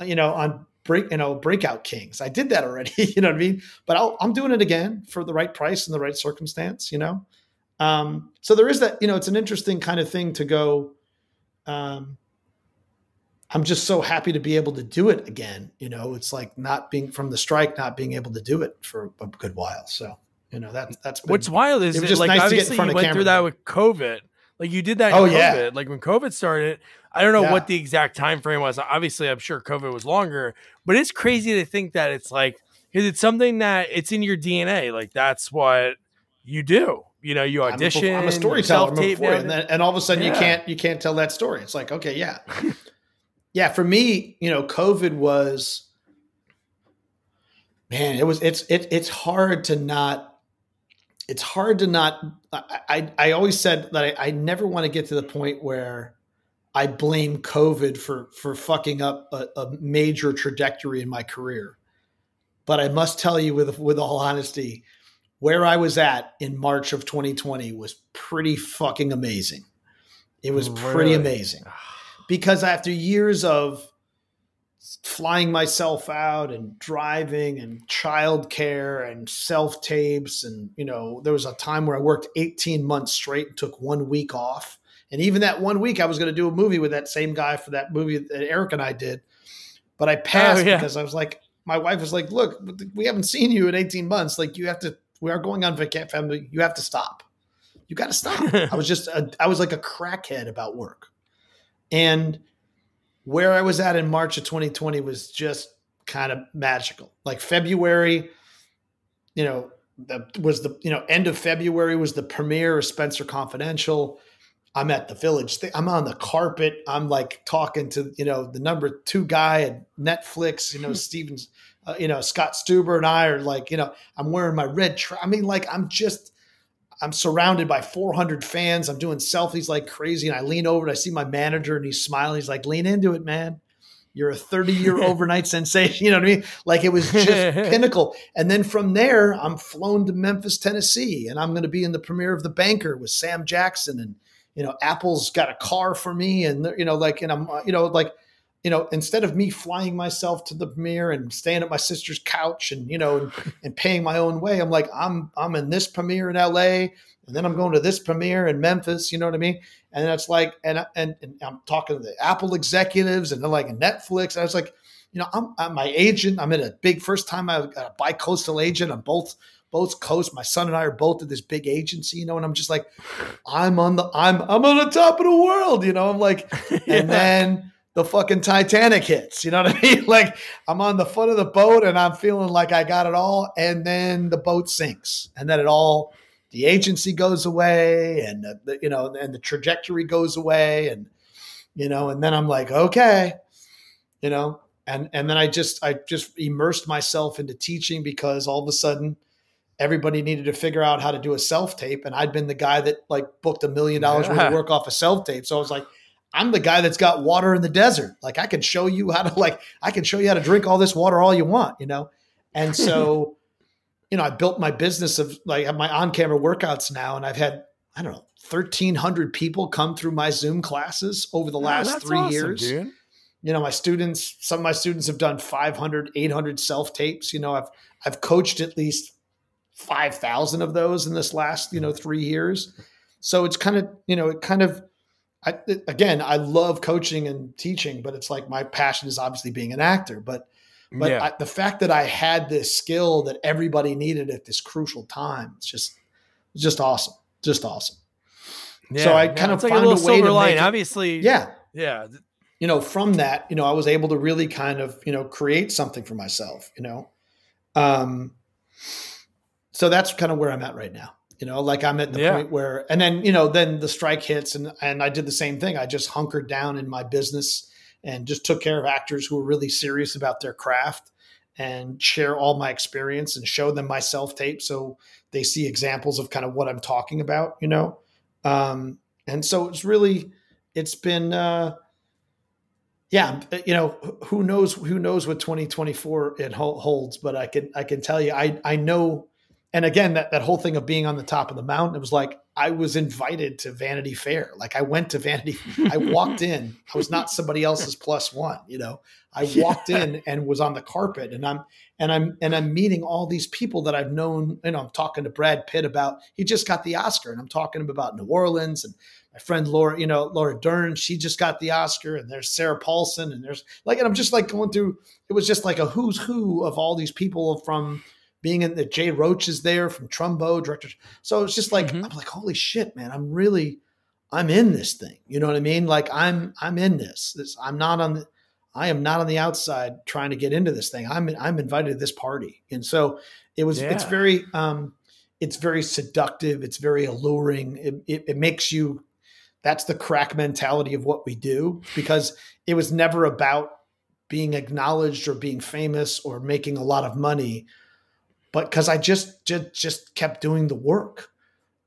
you know, on break, you know, breakout kings. I did that already. you know what I mean? But I'll, I'm doing it again for the right price and the right circumstance. You know, um, so there is that. You know, it's an interesting kind of thing to go. Um, I'm just so happy to be able to do it again. You know, it's like not being from the strike, not being able to do it for a good while. So, you know, that, that's been, what's wild is it just like nice obviously you went through that with COVID. Like you did that. oh COVID. yeah. Like when COVID started, I don't know yeah. what the exact time frame was. Obviously, I'm sure COVID was longer, but it's crazy to think that it's like because it's something that it's in your DNA. Like that's what you do. You know, you audition. I'm a, I'm a storyteller, and, then, and all of a sudden yeah. you can't you can't tell that story. It's like okay, yeah. yeah, for me, you know, COVID was man, it was it's it, it's hard to not it's hard to not I I, I always said that I, I never want to get to the point where I blame COVID for for fucking up a, a major trajectory in my career. But I must tell you with with all honesty, where I was at in March of 2020 was pretty fucking amazing. It was pretty amazing. Ah. Because after years of flying myself out and driving and childcare and self tapes and you know there was a time where I worked 18 months straight and took one week off. And even that one week I was going to do a movie with that same guy for that movie that Eric and I did. But I oh, passed oh, yeah. because I was like my wife was like look we haven't seen you in 18 months. Like you have to we are going on vacation family. You have to stop. You got to stop. I was just a, I was like a crackhead about work and where I was at in March of 2020 was just kind of magical. Like February, you know, the was the you know end of February was the premiere of Spencer Confidential. I'm at the Village. I'm on the carpet. I'm like talking to you know the number two guy at Netflix. You know Stevens. Uh, you know Scott Stuber and I are like you know I'm wearing my red. Tra- I mean like I'm just I'm surrounded by 400 fans. I'm doing selfies like crazy. And I lean over and I see my manager and he's smiling. He's like, lean into it, man. You're a 30 year overnight sensation. You know what I mean? Like it was just pinnacle. And then from there, I'm flown to Memphis, Tennessee, and I'm going to be in the premiere of The Banker with Sam Jackson. And, you know, Apple's got a car for me. And, you know, like, and I'm, uh, you know, like, you know, instead of me flying myself to the premiere and staying at my sister's couch and you know and, and, paying my own way, I'm like, I'm I'm in this premiere in LA, and then I'm going to this premiere in Memphis. You know what I mean? And it's like, and and, and I'm talking to the Apple executives and they're like Netflix. I was like, you know, I'm, I'm my agent. I'm in a big first time I got a bi-coastal agent on both both coasts. My son and I are both at this big agency, you know, and I'm just like, I'm on the I'm I'm on the top of the world, you know. I'm like, and yeah. then the fucking Titanic hits. You know what I mean? Like I'm on the foot of the boat and I'm feeling like I got it all. And then the boat sinks and then it all, the agency goes away and the, the, you know, and the trajectory goes away. And, you know, and then I'm like, okay, you know, and, and then I just, I just immersed myself into teaching because all of a sudden everybody needed to figure out how to do a self tape. And I'd been the guy that like booked a million dollars worth of work off a self tape. So I was like, I'm the guy that's got water in the desert. Like I can show you how to like I can show you how to drink all this water all you want, you know. And so, you know, I built my business of like my on camera workouts now, and I've had I don't know 1,300 people come through my Zoom classes over the last oh, three awesome, years. Dude. You know, my students, some of my students have done 500, 800 self tapes. You know, I've I've coached at least 5,000 of those in this last, you know, mm. three years. So it's kind of, you know, it kind of I, again, I love coaching and teaching, but it's like my passion is obviously being an actor. But but yeah. I, the fact that I had this skill that everybody needed at this crucial time, it's just it's just awesome, just awesome. Yeah, so I yeah, kind of like found a, a way to line. It, obviously, yeah, yeah. You know, from that, you know, I was able to really kind of you know create something for myself. You know, um, so that's kind of where I'm at right now. You know, like I'm at the yeah. point where, and then you know, then the strike hits, and and I did the same thing. I just hunkered down in my business and just took care of actors who were really serious about their craft, and share all my experience and show them my self tape so they see examples of kind of what I'm talking about. You know, um, and so it's really, it's been. uh yeah, you know, who knows who knows what 2024 it holds, but I can I can tell you I I know and again that that whole thing of being on the top of the mountain it was like i was invited to vanity fair. Like i went to vanity i walked in. I was not somebody else's plus one you know? I walked yeah. in and was on the carpet and i'm and i'm and i'm meeting all these people that i've known you know i'm talking to brad pitt about he just got the oscar and i'm talking to him about new orleans and my friend laura you know laura dern she just got the oscar and there's sarah paulson and there's like and i'm just like going through it was just like a who's who of all these people from being in the Jay Roach is there from Trumbo director. So it's just like mm-hmm. I'm like, holy shit, man! I'm really, I'm in this thing. You know what I mean? Like I'm, I'm in this. This I'm not on the, I am not on the outside trying to get into this thing. I'm, I'm invited to this party, and so it was. Yeah. It's very, um, it's very seductive. It's very alluring. It, it, it makes you. That's the crack mentality of what we do because it was never about being acknowledged or being famous or making a lot of money but because I just, just just kept doing the work,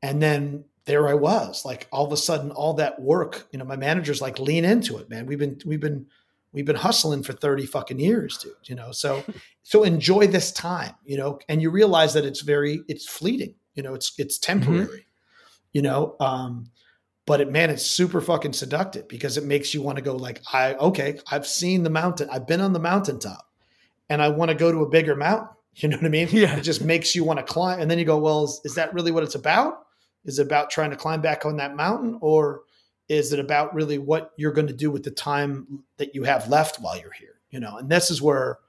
and then there I was, like all of a sudden, all that work, you know, my manager's like, lean into it, man. We've been we've been we've been hustling for 30 fucking years, dude. You know, so so enjoy this time, you know, and you realize that it's very it's fleeting, you know, it's it's mm-hmm. temporary, mm-hmm. you know. Um, but it man, it's super fucking seductive because it makes you want to go like, I okay, I've seen the mountain, I've been on the mountaintop, and I want to go to a bigger mountain You know what I mean? Yeah. It just makes you want to climb. And then you go, well, is, is that really what it's about? Is it about trying to climb back on that mountain? Or is it about really what you're going to do with the time that you have left while you're here? You know, and this is where,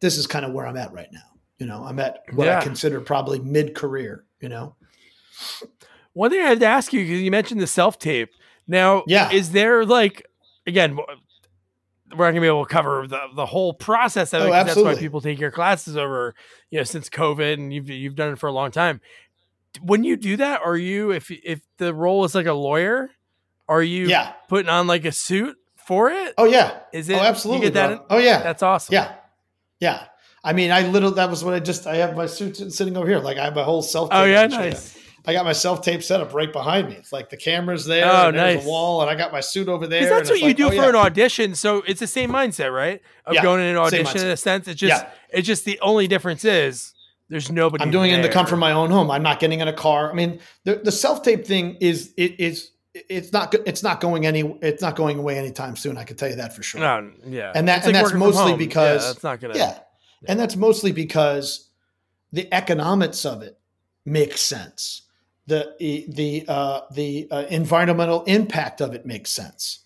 this is kind of where I'm at right now. You know, I'm at what yeah. I consider probably mid career, you know? One thing I had to ask you, because you mentioned the self tape. Now, yeah. is there like, again, we're not gonna be able to cover the, the whole process of it. Oh, that's why people take your classes over, you know, since COVID, and you've you've done it for a long time. When you do that, are you if if the role is like a lawyer, are you yeah. putting on like a suit for it? Oh yeah, is oh, it? Oh, absolutely. that oh yeah, that's awesome. Yeah, yeah. I mean, I literally that was what I just I have my suit sitting over here. Like I have my whole self. Oh yeah, nice. I got my self tape set up right behind me. It's like the camera's there, oh, and there's a wall, and I got my suit over there. That's what you like, do oh, for yeah. an audition. So it's the same mindset, right? Of yeah, going in an audition in a sense. It's just yeah. it's just the only difference is there's nobody. I'm doing there. it in the comfort of my own home. I'm not getting in a car. I mean, the, the self tape thing is it is it's not it's not going any it's not going away anytime soon. I can tell you that for sure. No, yeah, and that and that's mostly because yeah, that's not gonna yeah. yeah, and that's mostly because the economics of it makes sense the the uh, the uh, environmental impact of it makes sense.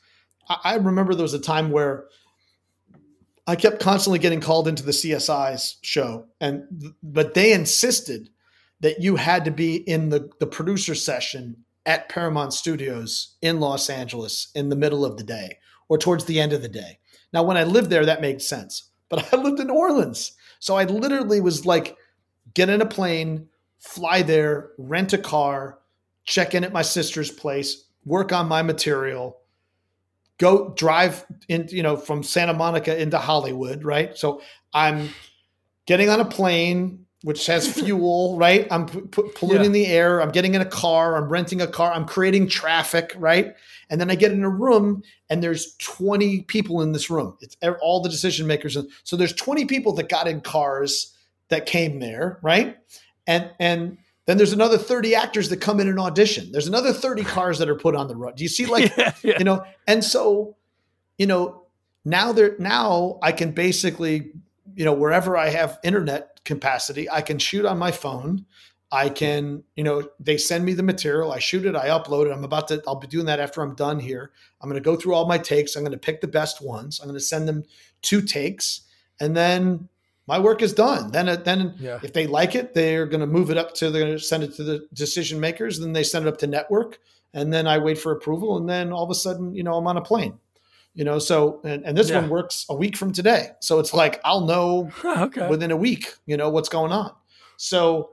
I, I, remember there was a time where I kept constantly getting called into the CSI's show, and but they insisted that you had to be in the the producer session at Paramount Studios in Los Angeles in the middle of the day or towards the end of the day. Now, when I lived there, that made sense, but I lived in Orleans, so I literally was like, get in a plane fly there, rent a car, check in at my sister's place, work on my material, go drive in, you know, from Santa Monica into Hollywood, right? So I'm getting on a plane, which has fuel, right? I'm p- p- polluting yeah. the air. I'm getting in a car. I'm renting a car. I'm creating traffic, right? And then I get in a room and there's 20 people in this room. It's all the decision makers. So there's 20 people that got in cars that came there, right? And and then there's another 30 actors that come in and audition. There's another 30 cars that are put on the road. Do you see like yeah, yeah. you know? And so, you know, now there now I can basically, you know, wherever I have internet capacity, I can shoot on my phone. I can, you know, they send me the material, I shoot it, I upload it. I'm about to, I'll be doing that after I'm done here. I'm going to go through all my takes. I'm going to pick the best ones. I'm going to send them two takes, and then my work is done. Then, then yeah. if they like it, they're going to move it up to, they're going to send it to the decision makers. Then they send it up to network, and then I wait for approval, and then all of a sudden, you know, I'm on a plane you know so and, and this yeah. one works a week from today so it's like i'll know okay. within a week you know what's going on so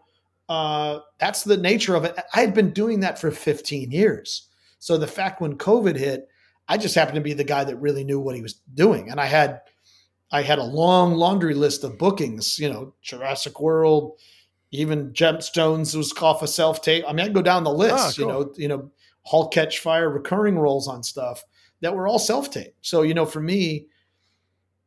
uh, that's the nature of it i had been doing that for 15 years so the fact when covid hit i just happened to be the guy that really knew what he was doing and i had i had a long laundry list of bookings you know jurassic world even gemstones was off a self-tape i mean i go down the list oh, cool. you know you know Hall catch fire recurring roles on stuff that were all self tape. So, you know, for me,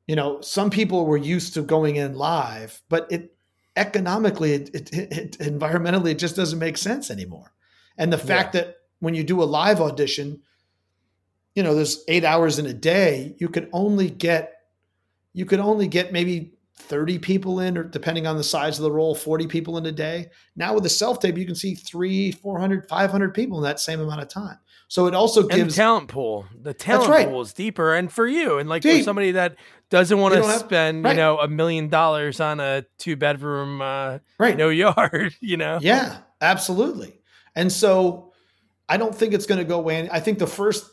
you know, some people were used to going in live, but it economically, it, it, it environmentally, it just doesn't make sense anymore. And the fact yeah. that when you do a live audition, you know, there's eight hours in a day, you could only get, you could only get maybe 30 people in, or depending on the size of the role, 40 people in a day. Now with the self tape, you can see three, 400, 500 people in that same amount of time. So it also gives and the talent pool. The talent right. pool is deeper, and for you, and like Deep. for somebody that doesn't want to spend, right. you know, a million dollars on a two bedroom, uh, right, no yard, you know. Yeah, absolutely. And so I don't think it's going to go away. I think the first,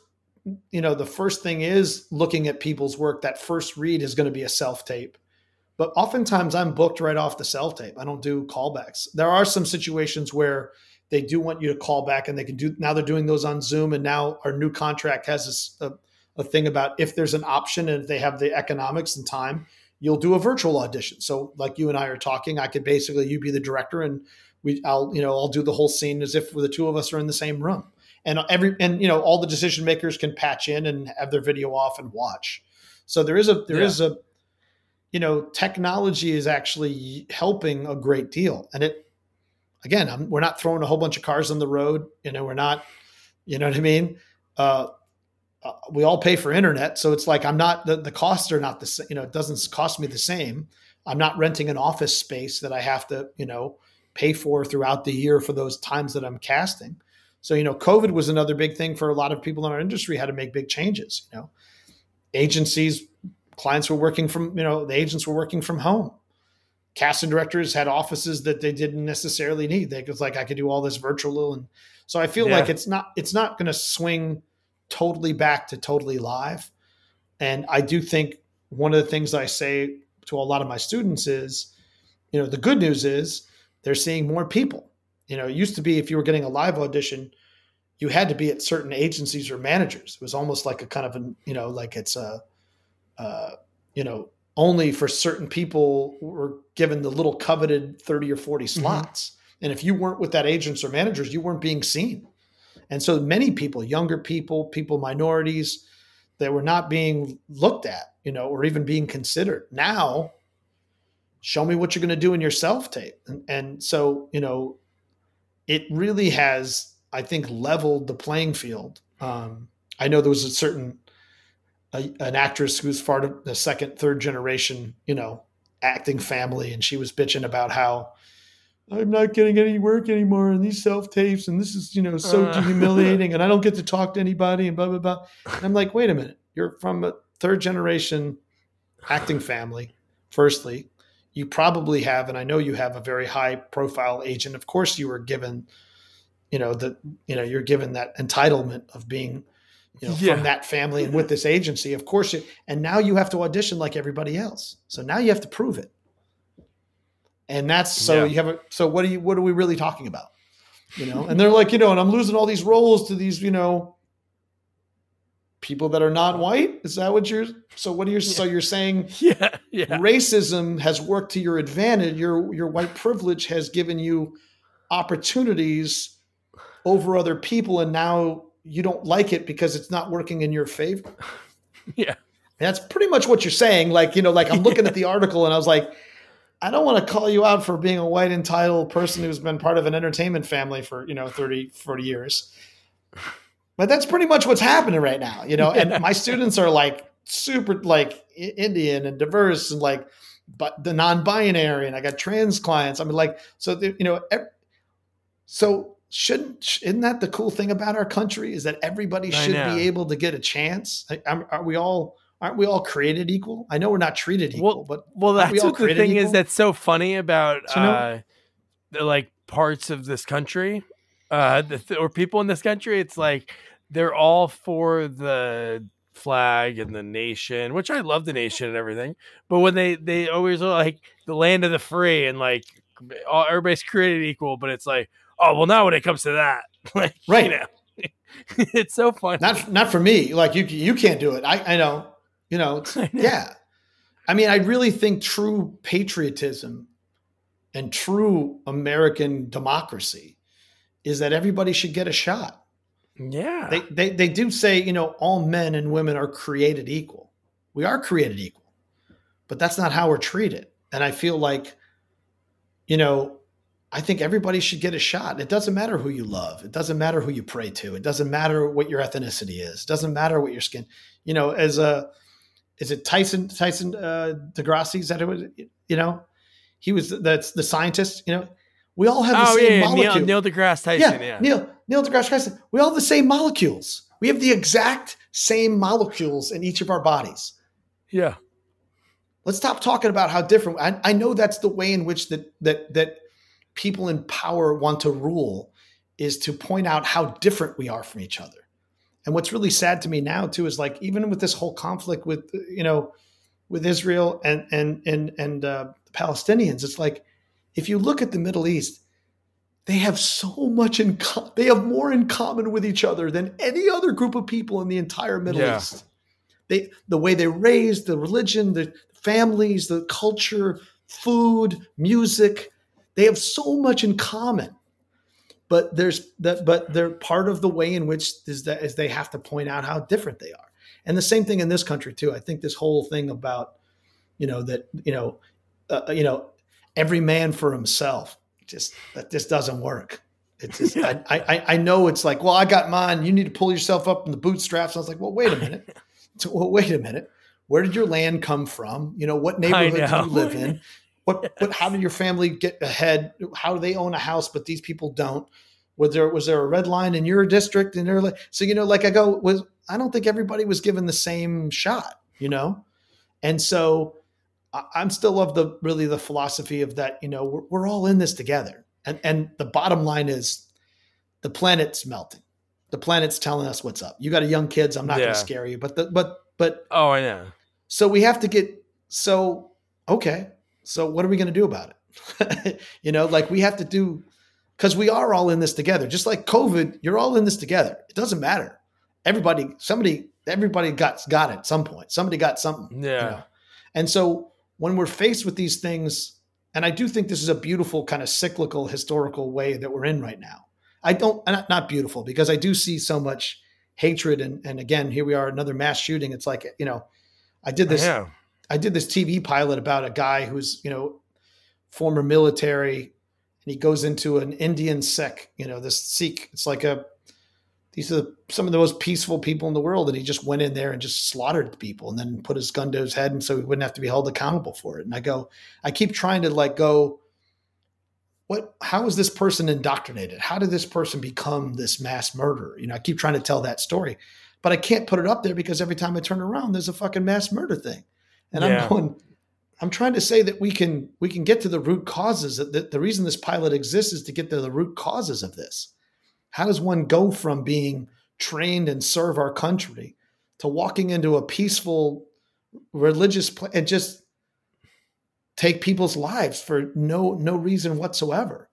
you know, the first thing is looking at people's work. That first read is going to be a self tape. But oftentimes I'm booked right off the self tape. I don't do callbacks. There are some situations where they do want you to call back and they can do now they're doing those on zoom and now our new contract has this, a, a thing about if there's an option and if they have the economics and time you'll do a virtual audition so like you and i are talking i could basically you be the director and we i'll you know i'll do the whole scene as if the two of us are in the same room and every and you know all the decision makers can patch in and have their video off and watch so there is a there yeah. is a you know technology is actually helping a great deal and it again, I'm, we're not throwing a whole bunch of cars on the road. You know, we're not, you know what I mean? Uh, uh, we all pay for internet. So it's like, I'm not, the, the costs are not the same, you know, it doesn't cost me the same. I'm not renting an office space that I have to, you know, pay for throughout the year for those times that I'm casting. So, you know, COVID was another big thing for a lot of people in our industry, had to make big changes, you know, agencies, clients were working from, you know, the agents were working from home casting directors had offices that they didn't necessarily need. They was like, I could do all this virtual, and so I feel yeah. like it's not it's not going to swing totally back to totally live. And I do think one of the things I say to a lot of my students is, you know, the good news is they're seeing more people. You know, it used to be if you were getting a live audition, you had to be at certain agencies or managers. It was almost like a kind of a, you know, like it's a, uh, you know, only for certain people were given the little coveted 30 or 40 mm-hmm. slots. Mm-hmm. And if you weren't with that agents or managers, you weren't being seen. And so many people, younger people, people minorities, that were not being looked at, you know, or even being considered. Now, show me what you're going to do in your self tape. And, and so, you know, it really has, I think, leveled the playing field. Um, I know there was a certain a, an actress who's part of the second, third generation, you know, acting family, and she was bitching about how I'm not getting any work anymore and these self tapes, and this is you know so uh. humiliating, and I don't get to talk to anybody, and blah blah blah. And I'm like, wait a minute, you're from a third generation acting family. Firstly, you probably have, and I know you have a very high profile agent. Of course, you were given, you know, the you know you're given that entitlement of being you know, yeah. from that family and with this agency. Of course, it, and now you have to audition like everybody else. So now you have to prove it. And that's so yeah. you have a so what are you what are we really talking about? You know, and they're like, you know, and I'm losing all these roles to these, you know, people that are not white. Is that what you're? So what are you? Yeah. So you're saying? Yeah, yeah. Racism has worked to your advantage. Your your white privilege has given you opportunities over other people, and now you don't like it because it's not working in your favor. Yeah, that's pretty much what you're saying. Like you know, like I'm looking at the article and I was like. I don't want to call you out for being a white entitled person who's been part of an entertainment family for, you know, 30, 40 years. But that's pretty much what's happening right now, you know. And my students are like super like Indian and diverse and like but the non-binary and I got trans clients. I mean like so you know so shouldn't isn't that the cool thing about our country is that everybody should be able to get a chance? Are we all aren't we all created equal? I know we're not treated equal, well, but well, that's what the thing equal? is that's so funny about so, uh, the like parts of this country, uh, the, or people in this country. It's like they're all for the flag and the nation, which I love the nation and everything. But when they they always are like the land of the free and like all, everybody's created equal, but it's like oh well now when it comes to that, like right you know, it's so funny. Not not for me. Like you you can't do it. I I know. You know, I know. yeah. I mean, I really think true patriotism and true American democracy is that everybody should get a shot. Yeah. They, they, they do say, you know, all men and women are created equal. We are created equal, but that's not how we're treated. And I feel like, you know, I think everybody should get a shot. It doesn't matter who you love. It doesn't matter who you pray to. It doesn't matter what your ethnicity is. It doesn't matter what your skin, you know, as a, is it Tyson, Tyson, uh, DeGrassi? Is that it was, you know, he was, that's the scientist, you know, we all have the oh, same yeah, molecule. Neil, Neil deGrasse Tyson. Yeah, yeah. Neil Neil deGrasse Tyson. We all have the same molecules. We have the exact same molecules in each of our bodies. Yeah. Let's stop talking about how different. I, I know that's the way in which that that that people in power want to rule is to point out how different we are from each other. And what's really sad to me now too is like even with this whole conflict with you know with Israel and and and and uh, the Palestinians, it's like if you look at the Middle East, they have so much in co- they have more in common with each other than any other group of people in the entire Middle yeah. East. They the way they raised, the religion, the families, the culture, food, music, they have so much in common. But there's that but they're part of the way in which is that is they have to point out how different they are. And the same thing in this country too. I think this whole thing about you know that you know uh, you know every man for himself. Just that just doesn't work. It's just, yeah. I, I, I know it's like, well, I got mine. You need to pull yourself up in the bootstraps. I was like, well, wait a minute. so, well, wait a minute. Where did your land come from? You know, what neighborhood do you live in? What, yes. what, how did your family get ahead? How do they own a house, but these people don't? Was there, was there a red line in your district? And they're like, so, you know, like I go, was, I don't think everybody was given the same shot, you know? And so I'm still of the really the philosophy of that, you know, we're, we're all in this together. And and the bottom line is the planet's melting. The planet's telling us what's up. You got a young kids, I'm not yeah. going to scare you, but the, but but Oh, I know. So we have to get so okay. So what are we going to do about it? you know, like we have to do cuz we are all in this together. Just like COVID, you're all in this together. It doesn't matter. Everybody somebody everybody got got it at some point. Somebody got something. Yeah. You know? And so when we're faced with these things, and I do think this is a beautiful kind of cyclical historical way that we're in right now. I don't not beautiful because I do see so much hatred and and again here we are another mass shooting. It's like you know, I did this yeah. I did this TV pilot about a guy who's you know former military and he goes into an Indian Sikh you know this Sikh it's like a these are some of the most peaceful people in the world. And he just went in there and just slaughtered people and then put his gun to his head. And so he wouldn't have to be held accountable for it. And I go, I keep trying to like go, what, how is this person indoctrinated? How did this person become this mass murderer? You know, I keep trying to tell that story, but I can't put it up there because every time I turn around, there's a fucking mass murder thing. And yeah. I'm going, I'm trying to say that we can, we can get to the root causes. That the reason this pilot exists is to get to the root causes of this how does one go from being trained and serve our country to walking into a peaceful religious place and just take people's lives for no no reason whatsoever?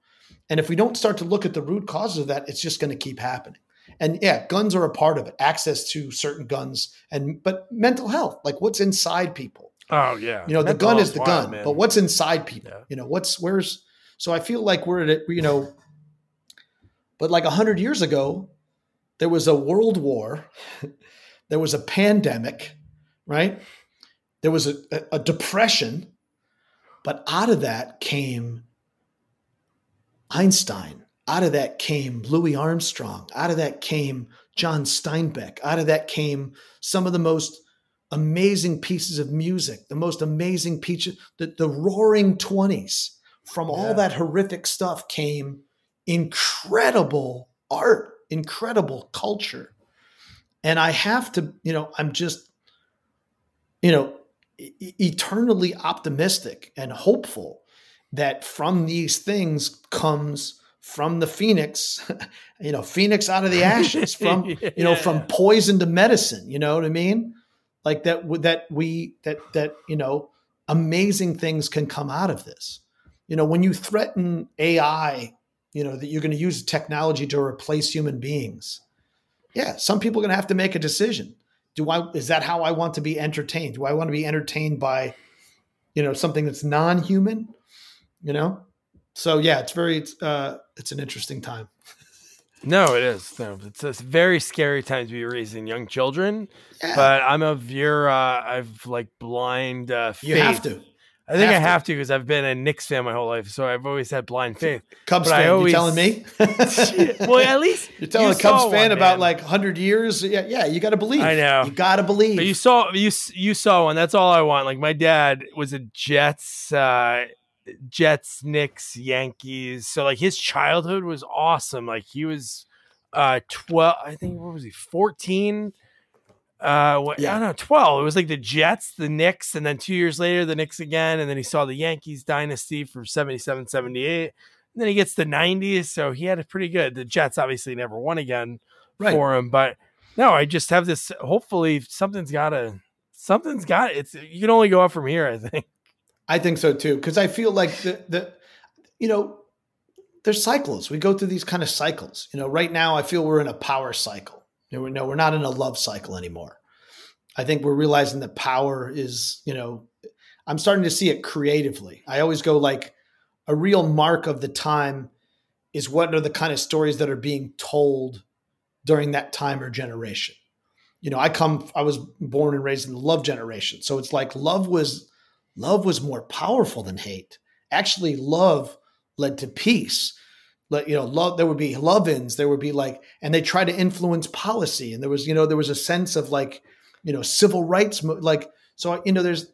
And if we don't start to look at the root causes of that, it's just going to keep happening. And yeah, guns are a part of it. Access to certain guns and but mental health, like what's inside people. Oh yeah. You know, mental the gun is the wild, gun, man. but what's inside people? Yeah. You know, what's where's so I feel like we're at it, you know but like a hundred years ago, there was a world war, there was a pandemic, right? There was a, a, a depression, but out of that came Einstein. Out of that came Louis Armstrong. Out of that came John Steinbeck. Out of that came some of the most amazing pieces of music, the most amazing pieces, the, the roaring 20s. From all that horrific stuff came incredible art, incredible culture. And I have to, you know, I'm just, you know, e- eternally optimistic and hopeful that from these things comes from the phoenix, you know, phoenix out of the ashes, from yeah. you know, from poison to medicine. You know what I mean? Like that. That we that that you know, amazing things can come out of this. You know, when you threaten AI, you know that you're going to use technology to replace human beings. Yeah, some people are going to have to make a decision. Do I is that how I want to be entertained? Do I want to be entertained by, you know, something that's non-human? you know so yeah it's very uh it's an interesting time no it is no, it's a very scary time to be raising young children yeah. but i'm of your uh i've like blind uh faith. you have to I think have I have to because I've been a Knicks fan my whole life, so I've always had blind faith. Cubs but fan, always, you telling me? well, at least you're telling you a Cubs fan one, about like hundred years. Yeah, yeah, you got to believe. I know, you got to believe. But you saw you you saw one. That's all I want. Like my dad was a Jets. uh Jets, Knicks, Yankees. So like his childhood was awesome. Like he was uh 12, I think what was he, 14? Uh what, yeah. I don't know, 12. It was like the Jets, the Knicks, and then two years later the Knicks again, and then he saw the Yankees dynasty from 77, 78. And then he gets the 90s, so he had it pretty good. The Jets obviously never won again right. for him, but no, I just have this hopefully something's gotta something's got it's you can only go up from here, I think. I think so too, because I feel like the the you know there's cycles. We go through these kind of cycles. You know, right now I feel we're in a power cycle. You know, no, we're not in a love cycle anymore. I think we're realizing that power is, you know, I'm starting to see it creatively. I always go like a real mark of the time is what are the kind of stories that are being told during that time or generation. You know, I come I was born and raised in the love generation. So it's like love was love was more powerful than hate. Actually, love led to peace. You know, love, there would be love-ins, there would be like, and they try to influence policy. And there was, you know, there was a sense of like, you know, civil rights, like, so, you know, there's,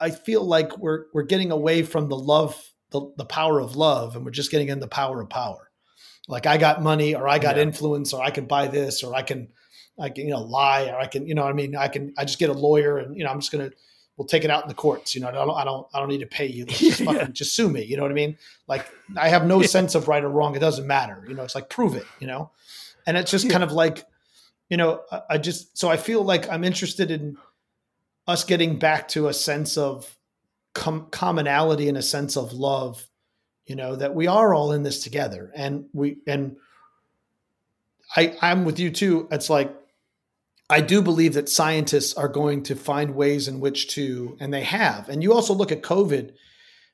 I feel like we're, we're getting away from the love, the, the power of love, and we're just getting in the power of power. Like I got money or I got yeah. influence or I can buy this or I can, I can, you know, lie or I can, you know, I mean, I can, I just get a lawyer and, you know, I'm just going to, we'll take it out in the courts. You know, I don't, I don't, I don't need to pay you. Just fucking, just sue me. You know what I mean? Like I have no sense of right or wrong. It doesn't matter. You know, it's like prove it. You know, and it's just kind of like, you know, I, I just so I feel like I'm interested in us getting back to a sense of com- commonality and a sense of love. You know that we are all in this together, and we and I I'm with you too. It's like I do believe that scientists are going to find ways in which to, and they have. And you also look at COVID.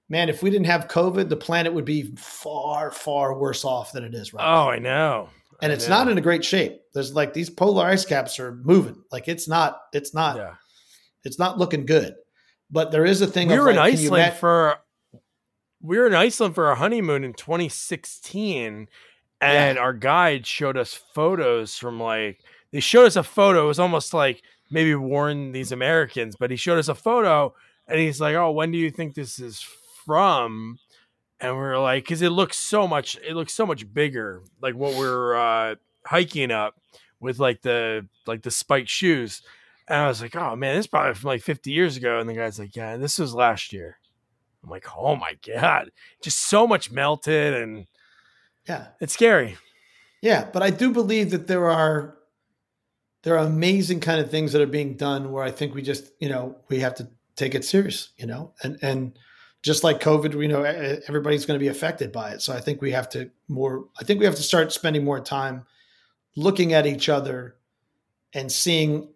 Man, if we didn't have COVID, the planet would be far, far worse off than it is right oh, now. I know. And I it's know. not in a great shape. There's like these polar ice caps are moving. Like it's not, it's not, yeah. it's not looking good. But there is a thing. We were like, in Iceland for, we were in Iceland for a honeymoon in 2016, and yeah. our guide showed us photos from like they showed us a photo. It was almost like maybe warn these Americans, but he showed us a photo and he's like, "Oh, when do you think this is from?" And we are like, "Cause it looks so much. It looks so much bigger. Like what we're uh, hiking up with, like the like the spiked shoes." And I was like, "Oh man, this is probably from like 50 years ago." And the guy's like, "Yeah, this was last year." I'm like, "Oh my god, just so much melted and." Yeah. It's scary. Yeah, but I do believe that there are there are amazing kind of things that are being done where I think we just, you know, we have to take it serious, you know, and, and just like COVID, we know everybody's going to be affected by it. So I think we have to more, I think we have to start spending more time looking at each other and seeing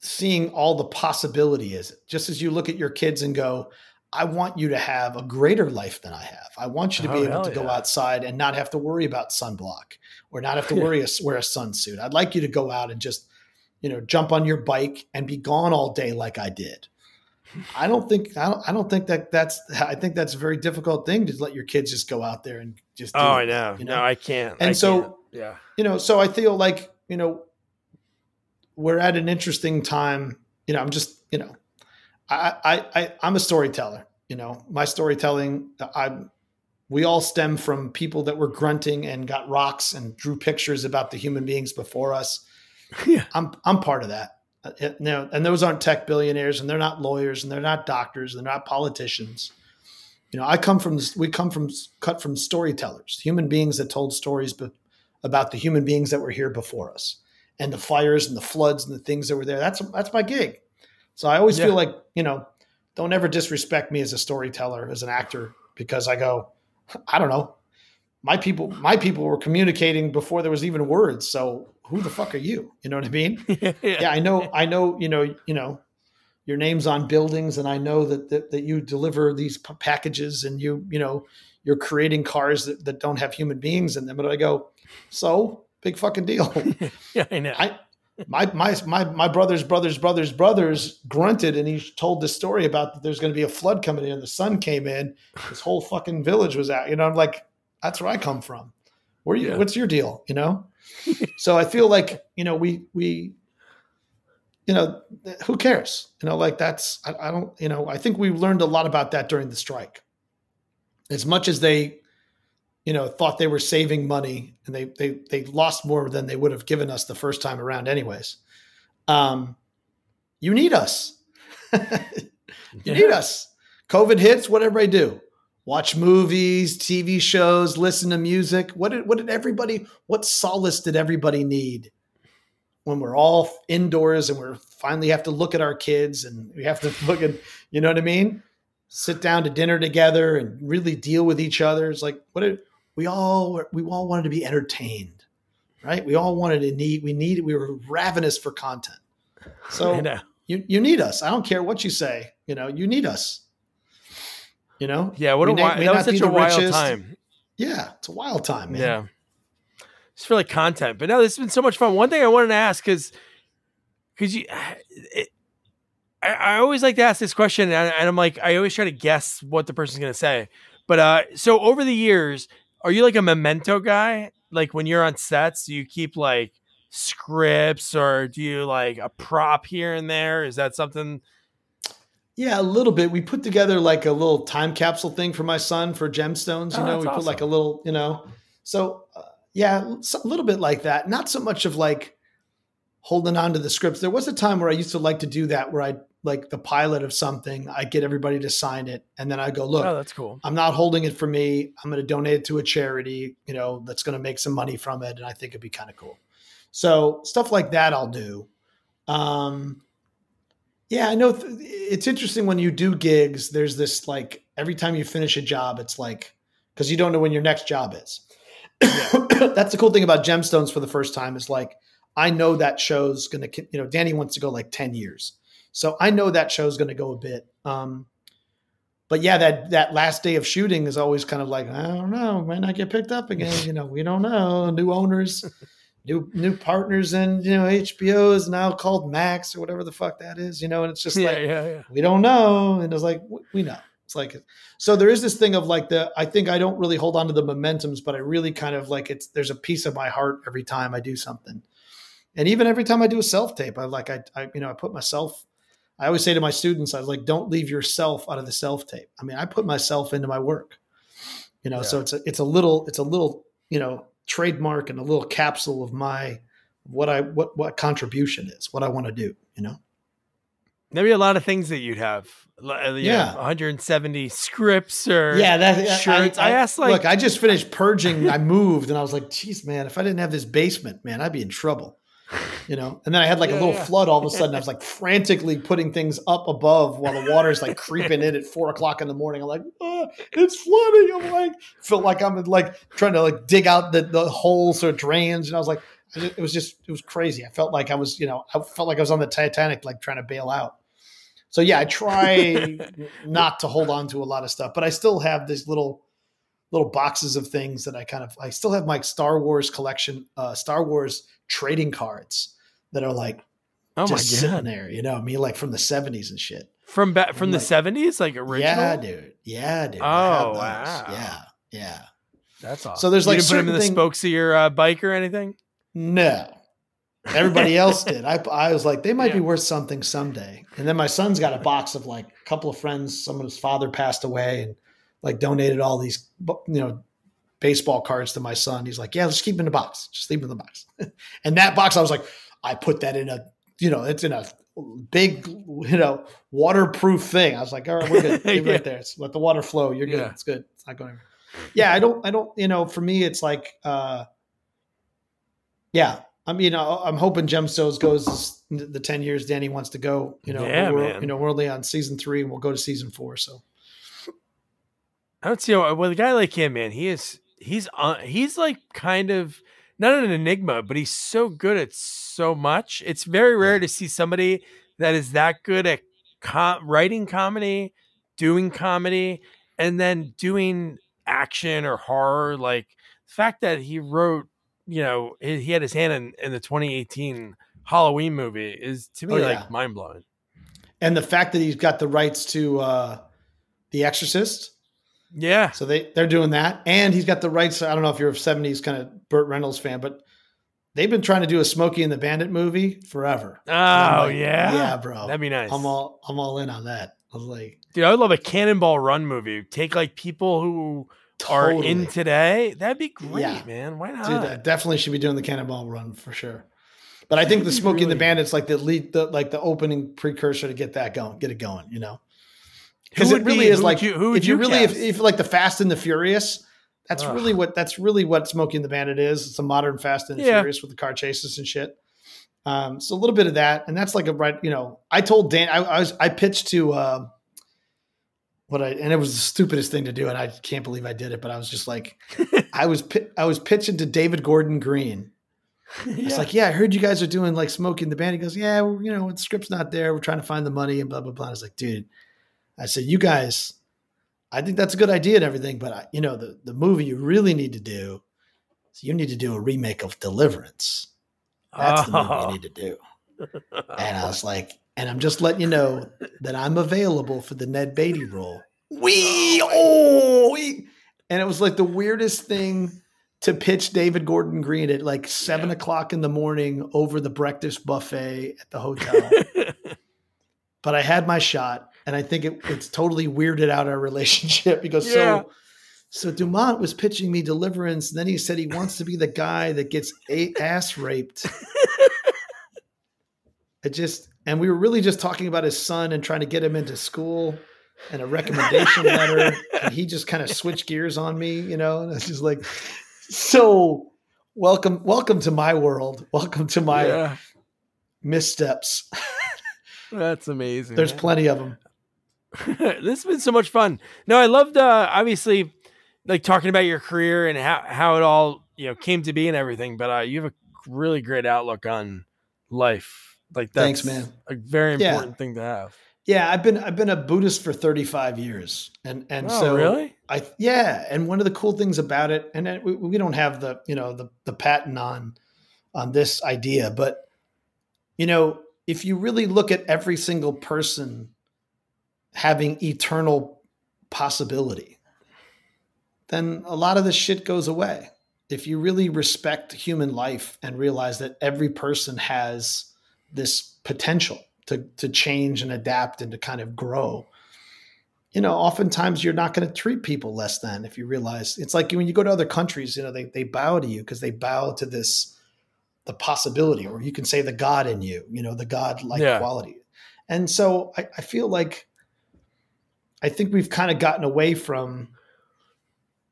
seeing all the possibility is just as you look at your kids and go I want you to have a greater life than I have. I want you to oh, be able to go outside and not have to worry about sunblock or not have to worry a, wear a sunsuit. I'd like you to go out and just, you know, jump on your bike and be gone all day like I did. I don't think I don't, I don't think that that's I think that's a very difficult thing to let your kids just go out there and just. oh, I know. You know. No, I can't. And I so, can't. yeah, you know, so I feel like you know we're at an interesting time. You know, I'm just you know, I I, I I'm a storyteller. You know, my storytelling, I we all stem from people that were grunting and got rocks and drew pictures about the human beings before us. Yeah. I'm I'm part of that. Uh, you know, and those aren't tech billionaires, and they're not lawyers, and they're not doctors, and they're not politicians. You know, I come from we come from cut from storytellers, human beings that told stories about the human beings that were here before us, and the fires and the floods and the things that were there. That's that's my gig. So I always yeah. feel like you know, don't ever disrespect me as a storyteller, as an actor, because I go, I don't know, my people my people were communicating before there was even words so who the fuck are you you know what i mean yeah. yeah. i know i know you know you know your name's on buildings and i know that that, that you deliver these p- packages and you you know you're creating cars that, that don't have human beings in them but i go so big fucking deal yeah i know I, my my my my brother's brothers brothers brothers grunted and he told this story about that there's going to be a flood coming in the sun came in this whole fucking village was out you know i'm like that's where I come from. Where you? Yeah. What's your deal? You know. so I feel like you know we we you know who cares you know like that's I, I, don't you know i think we learned a lot about that during the strike as much as they you know thought they were saving money and they they they lost more than they would have given us the first time around anyways um you need us you yeah. need us covid hits what everybody do watch movies, TV shows, listen to music. What did what did everybody what solace did everybody need when we're all indoors and we're finally have to look at our kids and we have to look at you know what I mean? Sit down to dinner together and really deal with each other. It's like what did we all we all wanted to be entertained, right? We all wanted to need we needed we were ravenous for content. So you you need us. I don't care what you say. You know, you need us. You know? Yeah, what a wild, that was such a wild richest. time. Yeah, it's a wild time, man. Yeah. Just for like content. But no, this has been so much fun. One thing I wanted to ask because because you it, I, I, always like to ask this question and, and I'm like I always try to guess what the person's gonna say. But uh so over the years, are you like a memento guy? Like when you're on sets, do you keep like scripts or do you like a prop here and there? Is that something yeah, a little bit. We put together like a little time capsule thing for my son for gemstones. You oh, know, we awesome. put like a little, you know. So uh, yeah, a little bit like that. Not so much of like holding on to the scripts. There was a time where I used to like to do that, where I like the pilot of something. I get everybody to sign it, and then I go, look, oh, that's cool. I'm not holding it for me. I'm going to donate it to a charity. You know, that's going to make some money from it, and I think it'd be kind of cool. So stuff like that, I'll do. Um, yeah, I know. Th- it's interesting when you do gigs. There's this like every time you finish a job, it's like because you don't know when your next job is. That's the cool thing about gemstones for the first time is like I know that show's gonna. You know, Danny wants to go like ten years, so I know that show's gonna go a bit. Um, but yeah, that that last day of shooting is always kind of like I don't know, might not get picked up again. You know, we don't know. New owners new new partners and you know HBO is now called Max or whatever the fuck that is, you know, and it's just yeah, like yeah, yeah. we don't know, and it's like we know. It's like so there is this thing of like the I think I don't really hold on to the momentums, but I really kind of like it's there's a piece of my heart every time I do something, and even every time I do a self tape, I like I, I you know I put myself. I always say to my students, I was like, don't leave yourself out of the self tape. I mean, I put myself into my work, you know. So it's a it's a little it's a little you know trademark and a little capsule of my what I what what contribution is, what I want to do, you know. There'd be a lot of things that you'd have. Uh, yeah, 170 scripts or yeah, that shirts. I, I, I, asked like, look, I just finished purging. I moved, and I was like, "Geez, man, if I didn't have this basement, man, I'd be in trouble." You know, and then I had like yeah, a little yeah. flood all of a sudden. I was like frantically putting things up above while the water's like creeping in at four o'clock in the morning. I'm like, oh, it's flooding. I'm like, felt like I'm like trying to like dig out the, the holes or drains. And I was like, it was just it was crazy. I felt like I was, you know, I felt like I was on the Titanic, like trying to bail out. So yeah, I try not to hold on to a lot of stuff, but I still have this little little boxes of things that I kind of I still have my Star Wars collection, uh, Star Wars trading cards that are like oh just sitting there, you know, I mean like from the 70s and shit. From back from the seventies, like original. Yeah, dude. Yeah, dude. Oh wow. Yeah, yeah. That's awesome. So there's like you put them in the thing... spokes of your uh, bike or anything. No, everybody else did. I I was like, they might yeah. be worth something someday. And then my son's got a box of like a couple of friends. Someone's father passed away and like donated all these you know baseball cards to my son. He's like, yeah, let's keep them in the box. Just leave them in the box. and that box, I was like, I put that in a you know, it's in a big, you know, waterproof thing. I was like, all right, we're good. Leave yeah. right there. It's, let the water flow. You're good. Yeah. It's good. It's not going. Anywhere. Yeah, I don't. I don't. You know, for me, it's like, uh, yeah. I mean, I'm hoping Gemstones goes the ten years Danny wants to go. You know, yeah, we're, man. you know, we're only on season three, and we'll go to season four. So, I don't see. Well, a guy like him, man, he is. He's on. He's like kind of not an enigma, but he's so good at so much. It's very rare to see somebody that is that good at com- writing comedy, doing comedy, and then doing action or horror. Like the fact that he wrote, you know, he, had his hand in, in the 2018 Halloween movie is to me oh, yeah. like mind blowing. And the fact that he's got the rights to uh, The Exorcist. Yeah. So they, they're doing that. And he's got the rights. I don't know if you're a 70s kind of Burt Reynolds fan, but they've been trying to do a Smokey and the Bandit movie forever. Oh like, yeah, yeah, bro. That'd be nice. I'm all I'm all in on that. I was like, dude, I would love a Cannonball Run movie. Take like people who totally. are in today. That'd be great, yeah. man. Why not? Dude, I definitely should be doing the Cannonball Run for sure. But I think the Smokey really... and the Bandit's like the lead, the like the opening precursor to get that going, get it going. You know, because it really be, is like you, if you, you really if, if like the Fast and the Furious that's Ugh. really what that's really what Smokey and the Bandit is. It's a modern Fast and yeah. Furious with the car chases and shit. Um, so a little bit of that, and that's like a right. You know, I told Dan, I, I was I pitched to uh, what I, and it was the stupidest thing to do, and I can't believe I did it. But I was just like, I was I was pitching to David Gordon Green. yeah. It's like, yeah, I heard you guys are doing like smoking the Bandit. He goes, yeah, well, you know, the script's not there. We're trying to find the money and blah blah blah. I was like, dude, I said, you guys I think that's a good idea and everything, but I, you know, the, the movie you really need to do is you need to do a remake of Deliverance. That's oh. the movie you oh. need to do. Oh. And I was like, and I'm just letting you know that I'm available for the Ned Beatty role. We oh, oh we and it was like the weirdest thing to pitch David Gordon Green at like seven yeah. o'clock in the morning over the breakfast buffet at the hotel. but I had my shot and I think it, it's totally weirded out our relationship because yeah. so so Dumont was pitching me Deliverance, and then he said he wants to be the guy that gets a- ass raped. it just and we were really just talking about his son and trying to get him into school and a recommendation letter, and he just kind of switched gears on me, you know. And it's just like, so welcome, welcome to my world, welcome to my yeah. missteps. That's amazing. There's man. plenty of them. this has been so much fun. No, I loved uh, obviously like talking about your career and how how it all you know came to be and everything. But uh, you have a really great outlook on life. Like that's thanks, man. A very important yeah. thing to have. Yeah, I've been I've been a Buddhist for 35 years, and and oh, so really, I yeah, and one of the cool things about it, and we, we don't have the you know the the patent on on this idea, but you know if you really look at every single person having eternal possibility, then a lot of this shit goes away. If you really respect human life and realize that every person has this potential to, to change and adapt and to kind of grow, you know, oftentimes you're not going to treat people less than if you realize it's like when you go to other countries, you know, they, they bow to you because they bow to this, the possibility, or you can say the God in you, you know, the God like yeah. quality. And so I, I feel like I think we've kind of gotten away from,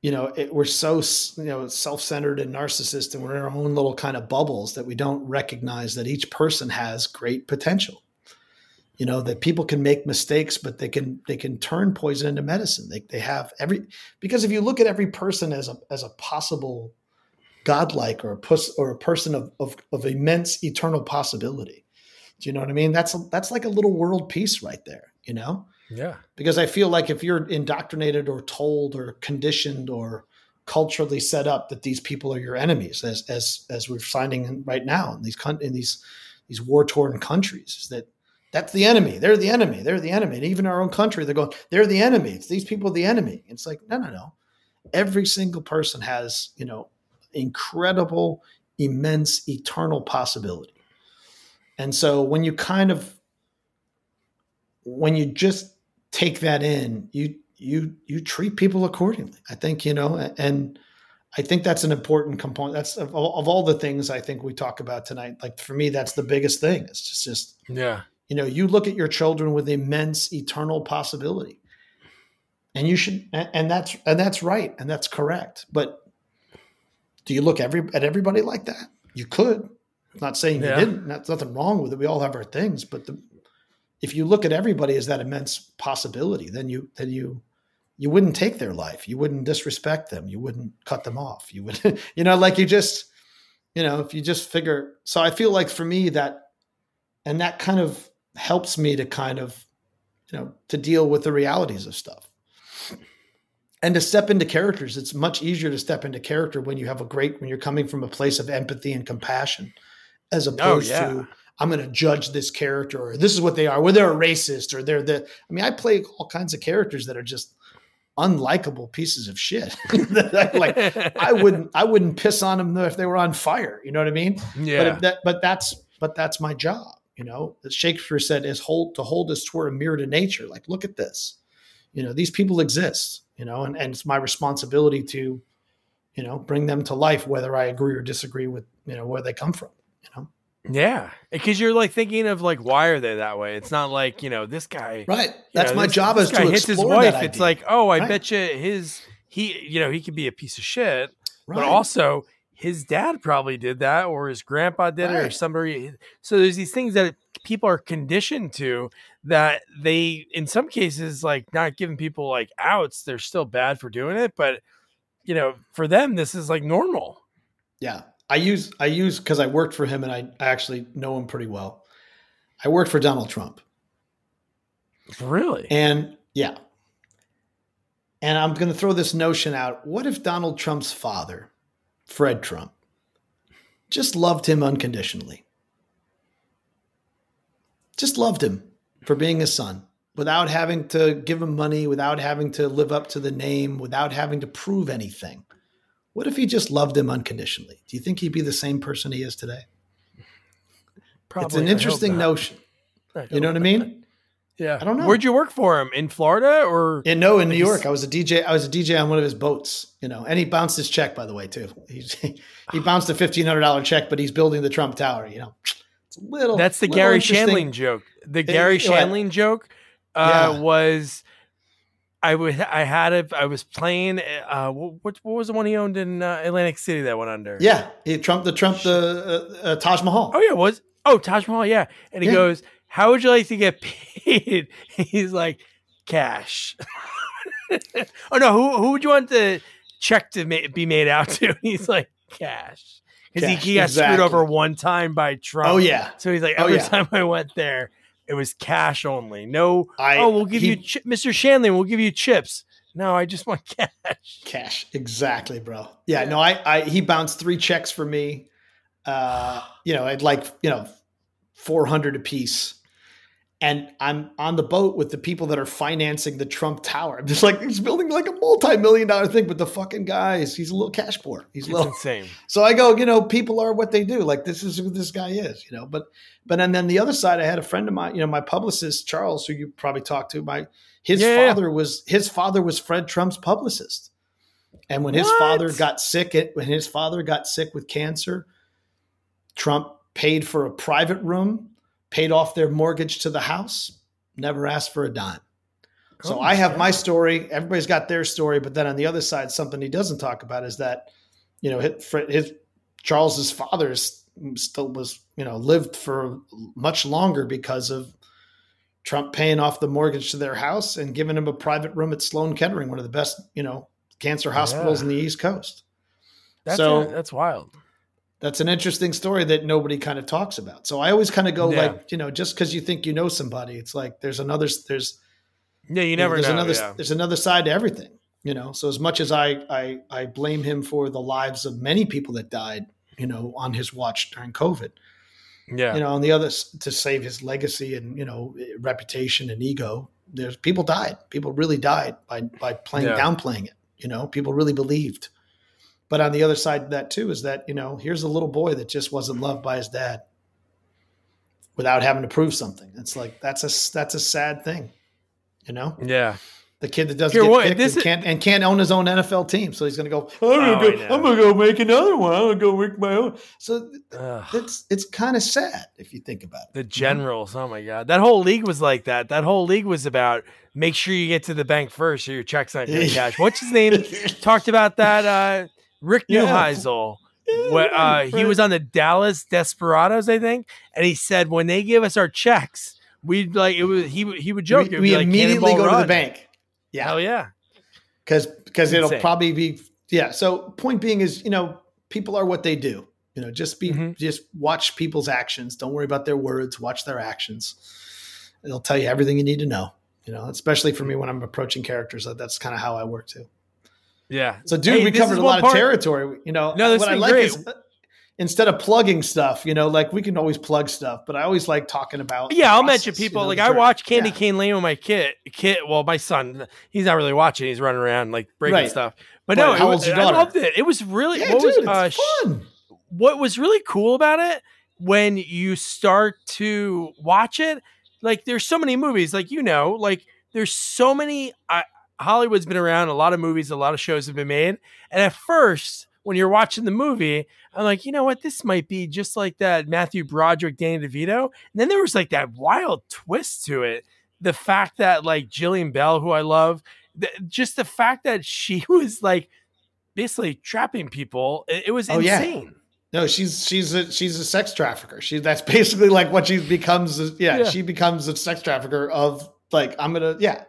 you know, it, we're so you know self-centered and narcissist, and we're in our own little kind of bubbles that we don't recognize that each person has great potential. You know that people can make mistakes, but they can they can turn poison into medicine. They they have every because if you look at every person as a as a possible godlike or a pus- or a person of, of, of immense eternal possibility. Do you know what I mean? That's a, that's like a little world peace right there, you know? Yeah. Because I feel like if you're indoctrinated or told or conditioned or culturally set up that these people are your enemies, as as as we're finding right now in these in these these war torn countries, is that that's the enemy. They're the enemy. They're the enemy. And even our own country, they're going, they're the enemy. It's these people the enemy. It's like, no, no, no. Every single person has, you know, incredible, immense, eternal possibility. And so when you kind of when you just take that in, you you you treat people accordingly. I think, you know, and I think that's an important component. That's of all, of all the things I think we talk about tonight. Like for me, that's the biggest thing. It's just, just yeah. You know, you look at your children with immense eternal possibility, and you should, and that's and that's right, and that's correct. But do you look every at everybody like that? You could. I'm not saying yeah. you didn't. That's nothing wrong with it. We all have our things, but the, if you look at everybody as that immense possibility, then you then you you wouldn't take their life. You wouldn't disrespect them. You wouldn't cut them off. You would, you know, like you just, you know, if you just figure. So I feel like for me that, and that kind of helps me to kind of, you know, to deal with the realities of stuff. And to step into characters, it's much easier to step into character when you have a great, when you're coming from a place of empathy and compassion, as oh, opposed oh, yeah. to, I'm going to judge this character or this is what they are, whether they're a racist or they're the, I mean, I play all kinds of characters that are just unlikable pieces of shit. like I wouldn't, I wouldn't piss on them if they were on fire. You know what I mean? Yeah. But that, but that's, but that's my job. You know, Shakespeare said, is hold to hold us toward a mirror to nature. Like, look at this. You know, these people exist. You know, and and it's my responsibility to, you know, bring them to life, whether I agree or disagree with you know where they come from. You know. Yeah, because you're like thinking of like why are they that way? It's not like you know this guy. Right. That's know, my this, job this is to hits his wife. It's like oh, I right. bet you his he you know he could be a piece of shit, right. but also his dad probably did that or his grandpa did right. it or somebody so there's these things that people are conditioned to that they in some cases like not giving people like outs they're still bad for doing it but you know for them this is like normal yeah i use i use because i worked for him and I, I actually know him pretty well. I worked for donald trump. Really? And yeah. And i'm going to throw this notion out. What if donald trump's father Fred Trump, just loved him unconditionally. Just loved him for being his son without having to give him money, without having to live up to the name, without having to prove anything. What if he just loved him unconditionally? Do you think he'd be the same person he is today? Probably. It's an interesting notion. You know what I mean? Yeah, I don't know. Where'd you work for him? In Florida or? In, no, in New York. I was a DJ. I was a DJ on one of his boats. You know, and he bounced his check by the way too. He's, he bounced a fifteen hundred dollar check, but he's building the Trump Tower. You know, it's a little. That's the little Garry Shandling joke. The Garry it, Shandling joke uh, yeah. was. I would. I had it. I was playing. Uh, what, what was the one he owned in uh, Atlantic City that went under? Yeah, he Trump the Trump the uh, uh, Taj Mahal. Oh yeah, was oh Taj Mahal. Yeah, and he yeah. goes how would you like to get paid? He's like, cash. oh no, who who would you want the check to ma- be made out to? He's like, cash. Because he, he, got exactly. screwed over one time by Trump. Oh yeah. So he's like, oh, every oh, yeah. time I went there, it was cash only. No, I, oh, we'll give he, you, chi- Mr. Shanley, we'll give you chips. No, I just want cash. Cash, exactly, bro. Yeah, yeah. no, I, I, he bounced three checks for me. Uh, you know, I'd like, you know, four hundred a piece and I'm on the boat with the people that are financing the Trump Tower. I'm just like he's building like a multi-million dollar thing, but the fucking guys, he's a little cash poor. He's little insane. So I go, you know, people are what they do. Like this is who this guy is, you know. But but and then the other side, I had a friend of mine, you know, my publicist Charles, who you probably talked to. My his yeah, father was his father was Fred Trump's publicist, and when his what? father got sick, when his father got sick with cancer, Trump paid for a private room paid off their mortgage to the house, never asked for a dime. So I have my story. Everybody's got their story, but then on the other side, something he doesn't talk about is that, you know, his, his Charles's father mm, still was, you know, lived for much longer because of Trump paying off the mortgage to their house and giving him a private room at Sloan Kettering, one of the best, you know, cancer hospitals yeah. in the East Coast. That's so a, that's wild. That's an interesting story that nobody kind of talks about. So I always kind of go yeah. like, you know, just because you think you know somebody, it's like there's another there's yeah, you never there's know. another yeah. there's another side to everything. You know, so as much as I I I blame him for the lives of many people that died, you know, on his watch during COVID. Yeah. You know, on the other to save his legacy and, you know, eh, reputation and ego, there's people died. People really died by by playing yeah. downplaying it. You know, people really believed. But on the other side of that too is that, you know, here's a little boy that just wasn't loved by his dad without having to prove something. It's like that's a that's a sad thing. You know? Yeah. The kid that doesn't get picked and, can't, and can't own his own NFL team, so he's going to go. I'm going to oh, go. I'm to go make another one. I'm going to go make my own. So Ugh. it's it's kind of sad if you think about it. The generals, oh my god, that whole league was like that. That whole league was about make sure you get to the bank first, or your checks not going to cash. What's his name? Talked about that. Uh, Rick yeah. Neuheisel. Yeah, what, uh. He was on the Dallas Desperados, I think, and he said when they give us our checks, we'd like it was he he would joke. We, we like immediately go run. to the bank. Yeah. Hell yeah. Because because it'll probably be yeah. So point being is you know people are what they do. You know just be mm-hmm. just watch people's actions. Don't worry about their words. Watch their actions. It'll tell you everything you need to know. You know, especially for me when I'm approaching characters. That's kind of how I work too. Yeah. So, dude, hey, we covered a lot part- of territory. You know, no, what I like great. is instead of plugging stuff, you know, like we can always plug stuff, but I always like talking about. Yeah, I'll mention people. You know, like I watch Candy yeah. Cane Lane with my kid. Kid, well, my son, he's not really watching. He's running around like breaking right. stuff. But, but no, how was, I loved it. It was really yeah, what dude, was uh, fun. What was really cool about it when you start to watch it, like there's so many movies, like you know, like there's so many. Uh, Hollywood's been around. A lot of movies, a lot of shows have been made, and at first when you're watching the movie, I'm like, you know what? This might be just like that Matthew Broderick, Danny DeVito. And then there was like that wild twist to it. The fact that like Jillian Bell, who I love, th- just the fact that she was like basically trapping people, it, it was oh, insane. Yeah. No, she's she's a she's a sex trafficker. She that's basically like what she becomes. Yeah, yeah, she becomes a sex trafficker of like I'm gonna yeah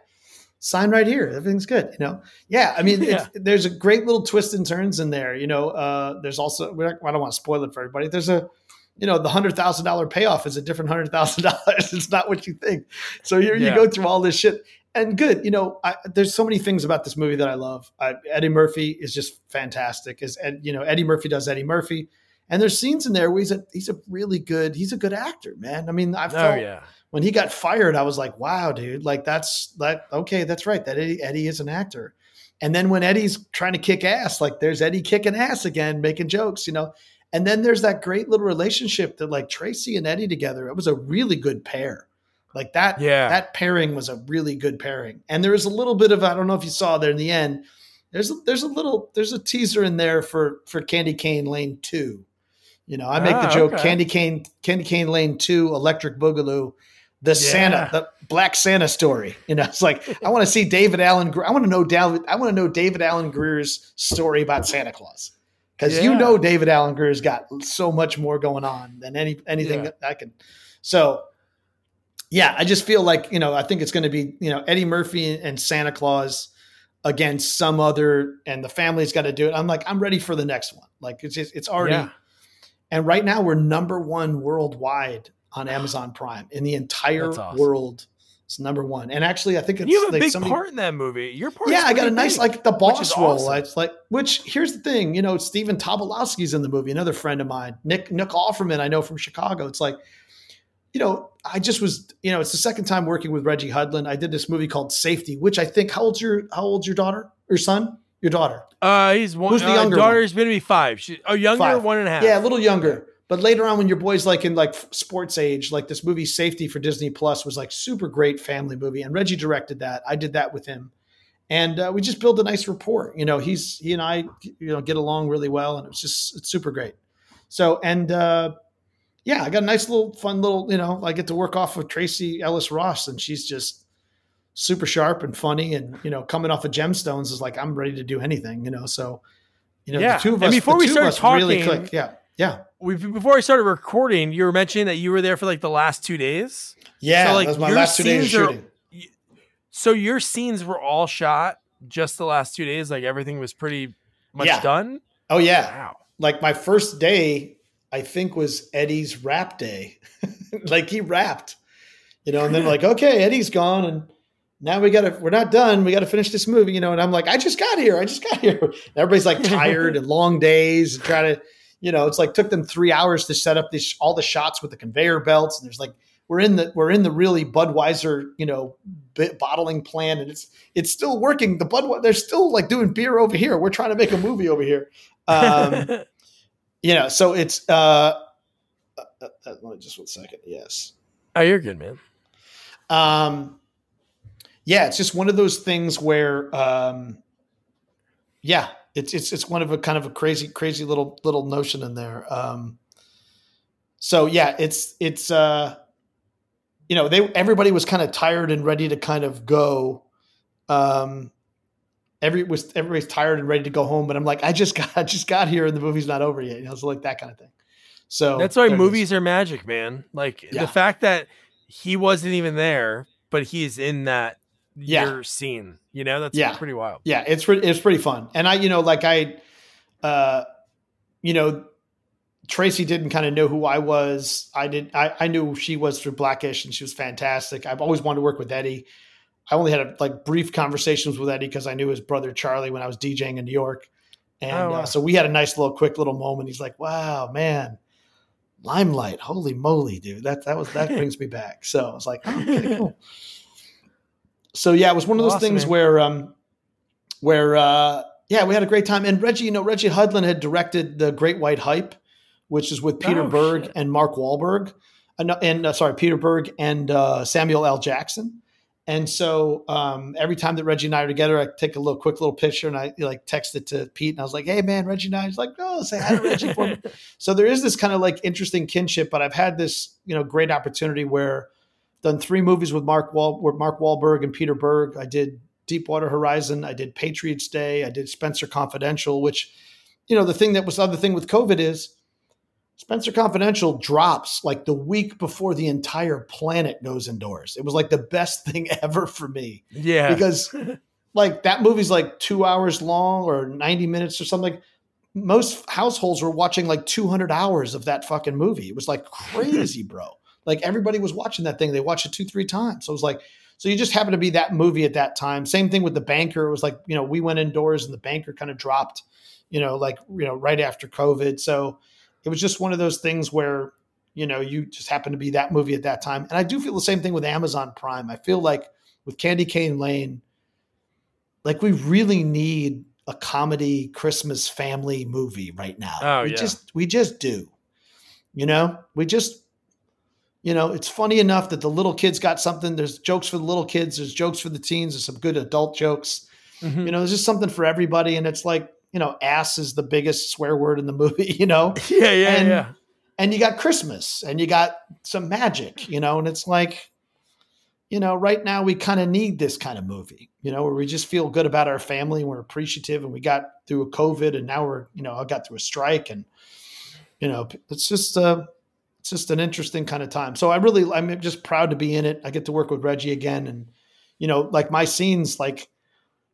sign right here. Everything's good. You know? Yeah. I mean, yeah. there's a great little twist and turns in there. You know, uh, there's also, I don't want to spoil it for everybody. There's a, you know, the hundred thousand dollar payoff is a different hundred thousand dollars. It's not what you think. So you yeah. you go through all this shit and good. You know, I, there's so many things about this movie that I love. I, Eddie Murphy is just fantastic. Is and you know Eddie Murphy does Eddie Murphy, and there's scenes in there where he's a he's a really good he's a good actor, man. I mean, I felt oh, yeah when he got fired, I was like, wow, dude, like that's that okay, that's right. That Eddie, Eddie is an actor. And then when Eddie's trying to kick ass, like there's Eddie kicking ass again, making jokes, you know. And then there's that great little relationship that like Tracee and Eddie together. It was a really good pair. Like that, yeah. that pairing was a really good pairing. And there was a little bit of I don't know if you saw there in the end. There's a, there's a little there's a teaser in there for for Candy Cane Lane Two. You know, I make ah, the joke okay. Candy Cane Candy Cane Lane Two Electric Boogaloo the yeah. Santa, the Black Santa story. You know, it's like I want to see David Alan. I want to know David. I want to know David Alan Grier's story about Santa Claus because yeah. you know David Alan Grier's got so much more going on than any anything yeah. I can. So, yeah, I just feel like you know I think it's going to be you know Eddie Murphy and Santa Claus against some other, and the family's got to do it. I'm like I'm ready for the next one. Like it's just, it's already. And right now we're number one worldwide on Amazon Prime in the entire awesome. world. It's number one, and actually, I think it's you have a like big somebody, part in that movie. Your part, yeah, I got a nice big, like the boss role. Awesome. It's like, which here's the thing, you know, Stephen Tobolowsky's in the movie, another friend of mine, Nick Nick Offerman, I know from Chicago. It's like, you know, I just was, you know, it's the second time working with Reggie Hudlin. I did this movie called Safety, which I think how old's your how old's your daughter or son? Your daughter? Uh, he's one. Who's the uh, younger? Daughter's going to be five. She, oh, younger, five. one and a half. Yeah, a little younger. But later on, when your boy's like in like sports age, like this movie Safety for Disney Plus was like super great family movie, and Reggie directed that. I did that with him, and uh, we just built a nice rapport. You know, he's he and I, you know, get along really well, and it was just it's super great. So and uh, yeah, I got a nice little fun little, you know, I get to work off of Tracee Ellis Ross, and she's just super sharp and funny, and you know, coming off of Gemstones is like I'm ready to do anything, you know. So you know, yeah. the two of us, and before we start talking, really click. Yeah, yeah we before I started recording, you were mentioning that you were there for like the last two days. Yeah, so, like, that was my last two days shooting. So your scenes were all shot just the last two days. Like everything was pretty much yeah. done. Oh yeah. Wow. Like my first day, I think was Eddie's rap day. like he rapped, you know, and then like, okay, Eddie's gone and now we gotta we're not done. We gotta finish this movie, you know. And I'm like, I just got here. I just got here. And everybody's like tired and long days and try to, you know, it's like took them three hours to set up this all the shots with the conveyor belts. And there's like we're in the we're in the really Budweiser, you know, bottling plant, and it's it's still working. The Bud they're still like doing beer over here. We're trying to make a movie over here. Um, you know, so it's uh, uh, uh, uh, let me just one second. Yes. Oh, you're good, man. Um, yeah, it's just one of those things where, um, yeah, it's it's it's one of a kind of a crazy crazy little little notion in there. Um, so yeah, it's it's uh you know, they everybody was kind of tired and ready to kind of go. Um, every was everybody's tired and ready to go home, but I'm like, I just got I just got here and the movie's not over yet. You know, so like that kind of thing. So that's why movies are magic, man. Like yeah. the fact that he wasn't even there, but he's in that yeah. your scene. You know, that's yeah. pretty wild. Yeah, it's it's pretty fun. And I, you know, like I, uh, you know, Tracee didn't kind of know who I was. I did. I, I knew she was through Blackish, and she was fantastic. I've always wanted to work with Eddie. I only had a, like brief conversations with Eddie because I knew his brother Charlie when I was DJing in New York, and oh, wow. uh, so we had a nice little quick little moment. He's like, "Wow, man, Limelight, holy moly, dude! That that was that brings me back." So I was like, oh, "Okay, cool." So yeah, it was one of those awesome, things man. where, um, where uh, yeah, we had a great time. And Reggie, you know, Reggie Hudlin had directed the Great White Hype which is with Peter oh, Berg shit. and Mark Wahlberg, and, and uh, sorry, Peter Berg and uh, Samuel L. Jackson. And so um, every time that Reggie and I are together, I take a little quick little picture and I like text it to Pete and I was like, "Hey man, Reggie and I." He's like, "Oh, say hi to Reggie for me." so there is this kind of like interesting kinship, but I've had this you know great opportunity where done three movies with Mark Wall with Mark Wahlberg and Peter Berg. I did Deepwater Horizon, I did Patriots Day, I did Spenser Confidential, which you know the thing that was the other thing with COVID is Spenser Confidential drops like the week before the entire planet goes indoors. It was like the best thing ever for me. Yeah. Because like that movie's like two hours long or 90 minutes or something. Most households were watching like 200 hours of that fucking movie. It was like crazy, bro. Like everybody was watching that thing. They watched it two, three times. So it was like, so you just happened to be that movie at that time. Same thing with the banker. It was like, you know, we went indoors and the banker kind of dropped, you know, like, you know, right after COVID. So, it was just one of those things where you know you just happened to be that movie at that time and i do feel the same thing with amazon prime i feel like with candy cane lane like we really need a comedy christmas family movie right now oh, we yeah. just we just do you know we just you know it's funny enough that the little kids got something there's jokes for the little kids there's jokes for the teens there's some good adult jokes mm-hmm. you know there's just something for everybody and it's like you know, ass is the biggest swear word in the movie, you know? Yeah, yeah, and, yeah. And you got Christmas and you got some magic, you know, and it's like, you know, right now we kind of need this kind of movie, you know, where we just feel good about our family and we're appreciative and we got through a COVID and now we're, you know, I got through a strike and, you know, it's just, uh, it's just an interesting kind of time. So I really, I'm just proud to be in it. I get to work with Reggie again. And, you know, like my scenes, like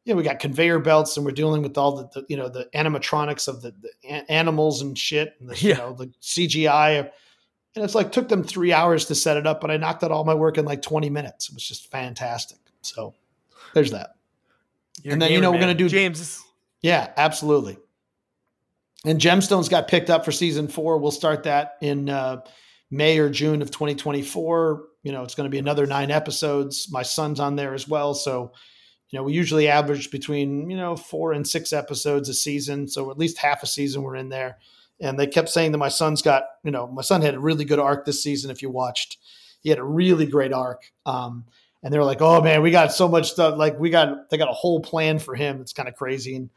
you know, we got conveyor belts and we're dealing with all the, the you know, the animatronics of the, the animals and shit and the, yeah. you know, the CGI. And it's like, took them three hours to set it up, but I knocked out all my work in like 20 minutes. It was just fantastic. So there's that. You're and then, you know, man. we're going to do James. Yeah, absolutely. And Gemstones got picked up for season four. We'll start that in uh, May or June of 2024. You know, it's going to be another nine episodes. My son's on there as well. So, you know, we usually average between, you know, four and six episodes a season. So at least half a season we're in there. And they kept saying that my son's got, you know, my son had a really good arc this season. If you watched, he had a really great arc. Um, and they're like, oh man, we got so much stuff. Like we got, they got a whole plan for him. It's kind of crazy. And,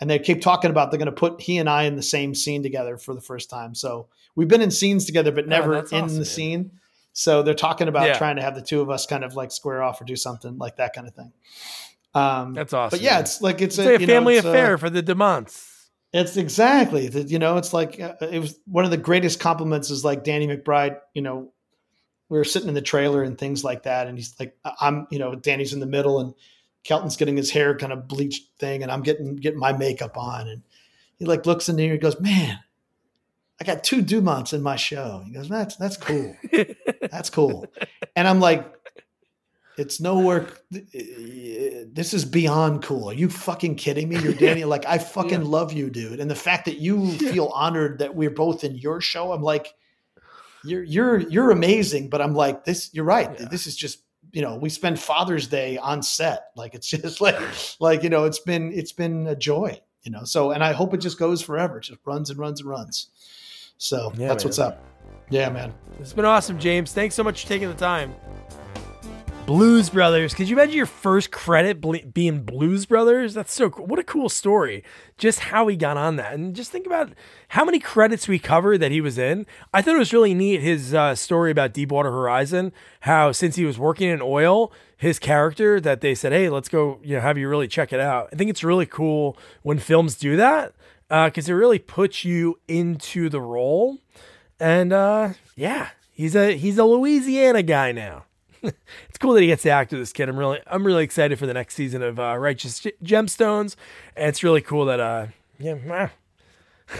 and they keep talking about they're going to put he and I in the same scene together for the first time. So we've been in scenes together, but oh, never oh, in awesome, the man. scene. So they're talking about yeah. trying to have the two of us kind of like square off or do something like that kind of thing. Um, That's awesome. But yeah, it's like it's, it's a, a family know, affair uh, for the Dumonts. It's exactly that. You know, it's like uh, it was one of the greatest compliments is like Danny McBride. You know, we were sitting in the trailer and things like that, and he's like, "I'm," you know, Danny's in the middle, and Kelton's getting his hair kind of bleached thing, and I'm getting getting my makeup on, and he like looks in there. He goes, "Man, I got two Dumonts in my show." He goes, "That's that's cool. that's cool." And I'm like, "It's no work. This is beyond cool. Are you fucking kidding me? You're Danny. Like I fucking yeah. love you, dude. And the fact that you feel honored that we're both in your show, I'm like." You're you're you're amazing, but I'm like this. You're right. Yeah. This is just you know we spend father's day on set. Like it's just like like you know it's been it's been a joy you know? So and i hope it just goes forever. It just runs and runs and runs. So yeah, that's man. what's up. Yeah man. It's been awesome james. Thanks so much for taking the time Blues Brothers. Could you imagine your first credit being Blues Brothers? That's so cool. What a cool story. Just how he got on that. And just think about how many credits we covered that he was in. I thought it was really neat his uh, story about Deepwater Horizon, how since he was working in oil, his character that they said, hey, let's go, you know, have you really check it out. I think it's really cool when films do that because uh, it really puts you into the role. And uh, yeah, he's a he's a Louisiana guy now. it's cool that he gets to act with this kid. I'm really I'm really excited for the next season of uh, Righteous Gemstones, and it's really cool that uh yeah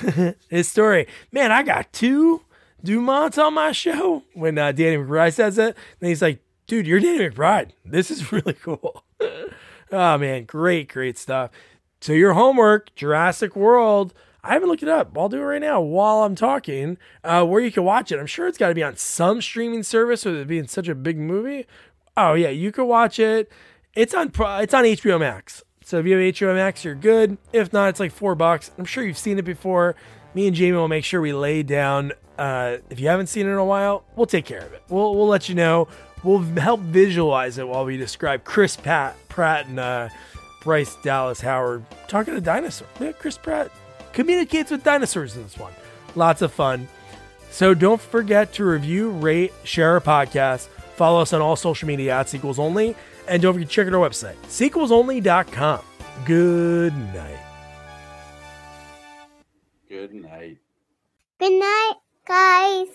his story. Man, I got two Dumonts on my show. When uh, Danny McBride says it, and he's like, "Dude, you're Danny McBride. This is really cool." oh man, great, great stuff. So your homework, Jurassic World. I haven't looked it up. I'll do it right now while I'm talking. Uh, where you can watch it. I'm sure it's got to be on some streaming service with it being such a big movie. Oh yeah, you can watch it. It's on it's on HBO Max. So if you have HBO Max, you're good. If not, it's like four bucks. I'm sure you've seen it before. Me and Jamie will make sure we lay down. Uh, if you haven't seen it in a while, we'll take care of it. We'll we'll let you know. We'll help visualize it while we describe Chris Pat Pratt and uh, Bryce Dallas Howard talking to dinosaur. Yeah, Chris Pratt communicates with dinosaurs in this one. Lots of fun. So don't forget to review, rate, share our podcast. Follow us on all social media at Sequels Only. And don't forget to check out our website, sequelsonly.com. Good night. Good night. Good night, guys.